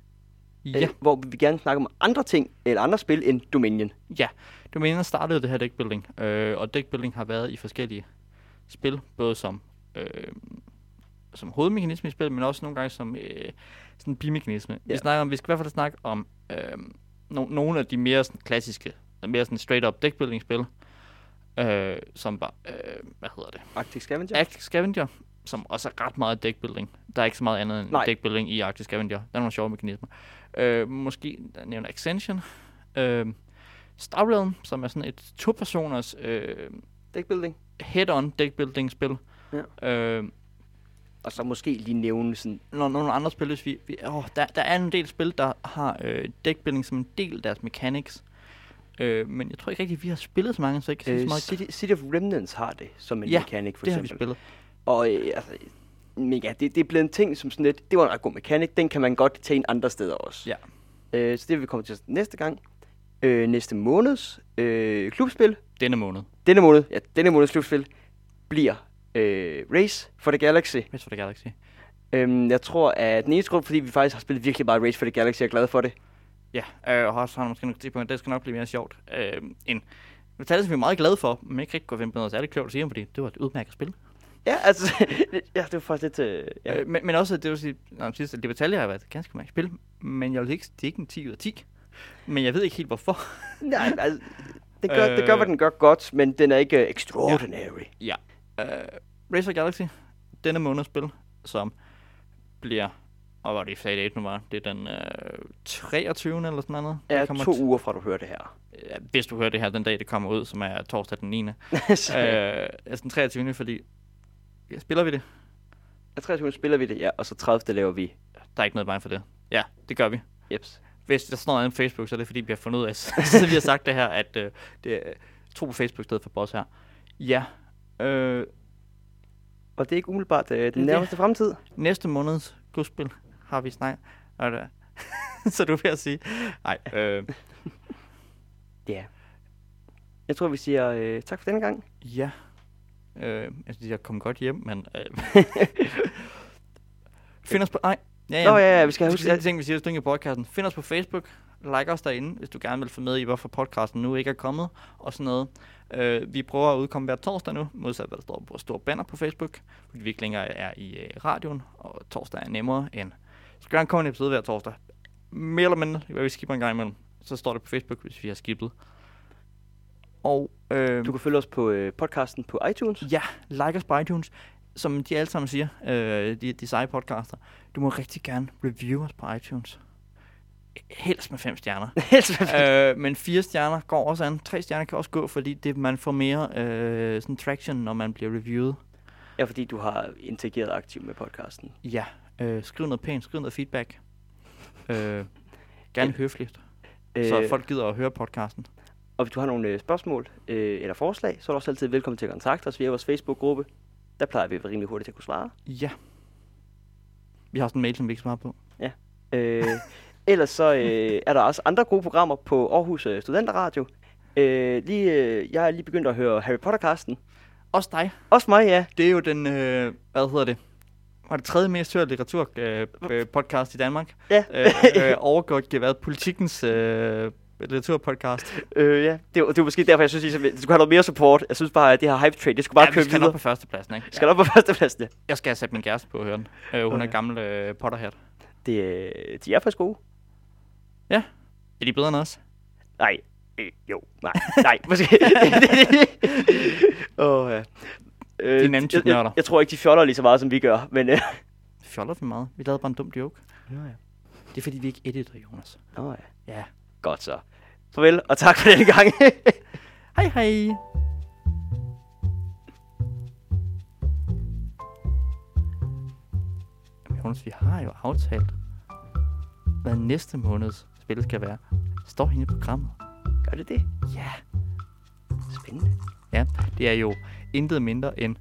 Ja, øh, hvor vi gerne snakke om andre ting, eller andre spil end Dominion. ja. Dominion startede det her deckbuilding, øh, og deckbuilding har været i forskellige spil, både som, øh, som hovedmekanisme i spil, men også nogle gange som øh, sådan bimekanisme. Ja. Vi snakker om, vi skal i hvert fald snakke om øh, no- nogle af de mere sådan, klassiske, mere sådan straight up deckbuilding spil, øh, som var, øh, hvad hedder det? Arctic Scavenger. Arctic Scavenger, som også er ret meget deckbuilding. Der er ikke så meget andet end Nej. deckbuilding i Arctic Scavenger. Der er nogle sjove mekanismer. Øh, måske der nævner Extension. Øh, Star Realm, som er sådan et to-personers øh, Deckbuilding. Head-on deckbuilding-spil. Ja. Øh, Og så måske lige nævne sådan... nogle, nogle andre spil, hvis vi... vi åh, der, der er en del spil, der har øh, deckbuilding som en del af deres mechanics. Øh, men jeg tror ikke rigtig, vi har spillet så mange, så jeg kan sige Øh, så meget. City, City of Remnants har det som en Ja, mechanic, for det har vi eksempel. spillet. Og øh, altså, men ja, det, det er blevet en ting som sådan lidt, det var en ret god mekanik, den kan man godt tage ind andre steder også. Ja. Øh, så det vil vi komme til næste gang. Øh, næste måneds øh, klubspil, Denne måned. Denne måned, ja, denne måneds klubspil, bliver øh, Race for the Galaxy. Race for the Galaxy. Øhm, jeg tror, at den eneste grund, fordi vi faktisk har spillet virkelig meget Race for the Galaxy, jeg er glad for det. Ja, øh, og også har måske nogle tidspunkter, det skal nok blive mere sjovt. Øh, en metal, som vi er meget glade for, men ikke rigtig kunne finde på noget særligt klogt at sige om, fordi det var et udmærket spil. Ja, altså, ja, det var faktisk lidt... Øh, ja. Øh, men, men også, det vil sige, når sidst, at Libertalia har været et ganske mange spil, men jeg vil ikke, det er ikke en 10 ud af 10. Men jeg ved ikke helt hvorfor. Nej, altså, det gør, det gør, Øh. hvad den gør godt, men den er ikke uh, extraordinary. Ja. Øh, Race for Galaxy, denne måneds spil, som bliver, og var det, sagde det nu var, det er den øh, 23. eller sådan noget. Ja, Det kommer to uger fra du hører det her. Ja, hvis du hører det her den dag, det kommer ud, som er torsdag den 9. øh, så, altså den 23. fordi, ja, spiller vi det? den 23. spiller vi det, ja, og så 30. laver vi Der er ikke noget vejen for det. Ja, det gør vi. Jeps. Hvis der står noget på Facebook, så er det fordi, vi har fundet ud af, så vi har sagt det her, at øh, det er tro på Facebook stedet for boss her. Ja. Øh, Og det er ikke umiddelbart øh, den det. nærmeste fremtid. næste måneds godspil har vi snakket. Så du vil at sige. Nej, øh, Ja. Jeg tror, vi siger øh, tak for denne gang. ja. Øh, altså, jeg kom godt hjem, men... Øh, find os på... Nej. Ja, Nå, ja, ja, vi skal huske- huske... ting, vi siger, hvis du ikke podcasten. Find os på Facebook. Like os derinde, hvis du gerne vil få med i, hvorfor podcasten nu ikke er kommet. Og sådan noget. Øh, vi prøver at udkomme hver torsdag nu, modsat hvad der står på store banner på Facebook. Fordi vi ikke længere er i øh, radioen, og torsdag er nemmere end... Så gerne komme en episode hver torsdag. Mere eller mindre, hvad vi skipper en gang imellem. Så står det på Facebook, hvis vi har skippet. Og øh, Du kan følge os på øh, podcasten på iTunes. Ja, like os på iTunes. Som de alle sammen siger, øh, de, de seje podcaster. Du må rigtig gerne review os på iTunes. Helst med fem stjerner. øh, men fire stjerner går også an. Tre stjerner kan også gå, fordi det, man får mere øh, sådan traction, når man bliver reviewet. ja, fordi du har interageret aktivt med podcasten. Ja, øh, skriv noget pænt, skriv noget feedback. Øh, gerne høfligt, så folk gider at høre podcasten. Og hvis du har nogle øh, spørgsmål øh, eller forslag, så er du også altid velkommen til at kontakte os via vores Facebook-gruppe. Der plejer vi at være rimelig hurtigt til at kunne svare. Ja. Vi har sådan en mail, som vi ikke svarer på. Øh, ellers så øh, er der også andre gode programmer på Aarhus øh, Studenteradio. Øh, lige, øh, jeg er lige begyndt at høre Harry Potter-casten. Også dig. Også mig, ja. Det er jo den, øh, hvad hedder det, var det tredje mest hørte litteratur øh, øh, podcast i Danmark. Ja. øh, øh, overgået det været politikens øh, litteraturpodcast. Øh, ja. Det, var, det var måske derfor, jeg synes, at det skulle have noget mere support. Jeg synes bare, at det her hype trade, det skulle bare ja, køre vi skal videre. op på førstepladsen, ikke? Skal op på førstepladsen, ja. Jeg skal have sat min kæreste på at høre den. Øh, hun er Okay. gammel øh, Potterhead. Det, øh, de er faktisk gode. Er de bedre end os? Nej. Øh, jo. Nej. Nej. Måske. Åh, ja. Øh, De er nemt jeg, jeg, jeg, tror ikke, de fjoller lige så meget, som vi gør. Men, øh, Fjoller vi meget. Vi lavede bare en dum joke. Nå ja. Det er fordi, vi ikke editor, Jonas. Nå ja. Ja. Godt så. Farvel, og tak for denne gang. Hej hej! Jonas, vi har jo aftalt, hvad næste måneds spil skal være. Står hende i programmet. gør det det? Ja. Spændende. Ja, det er jo intet mindre end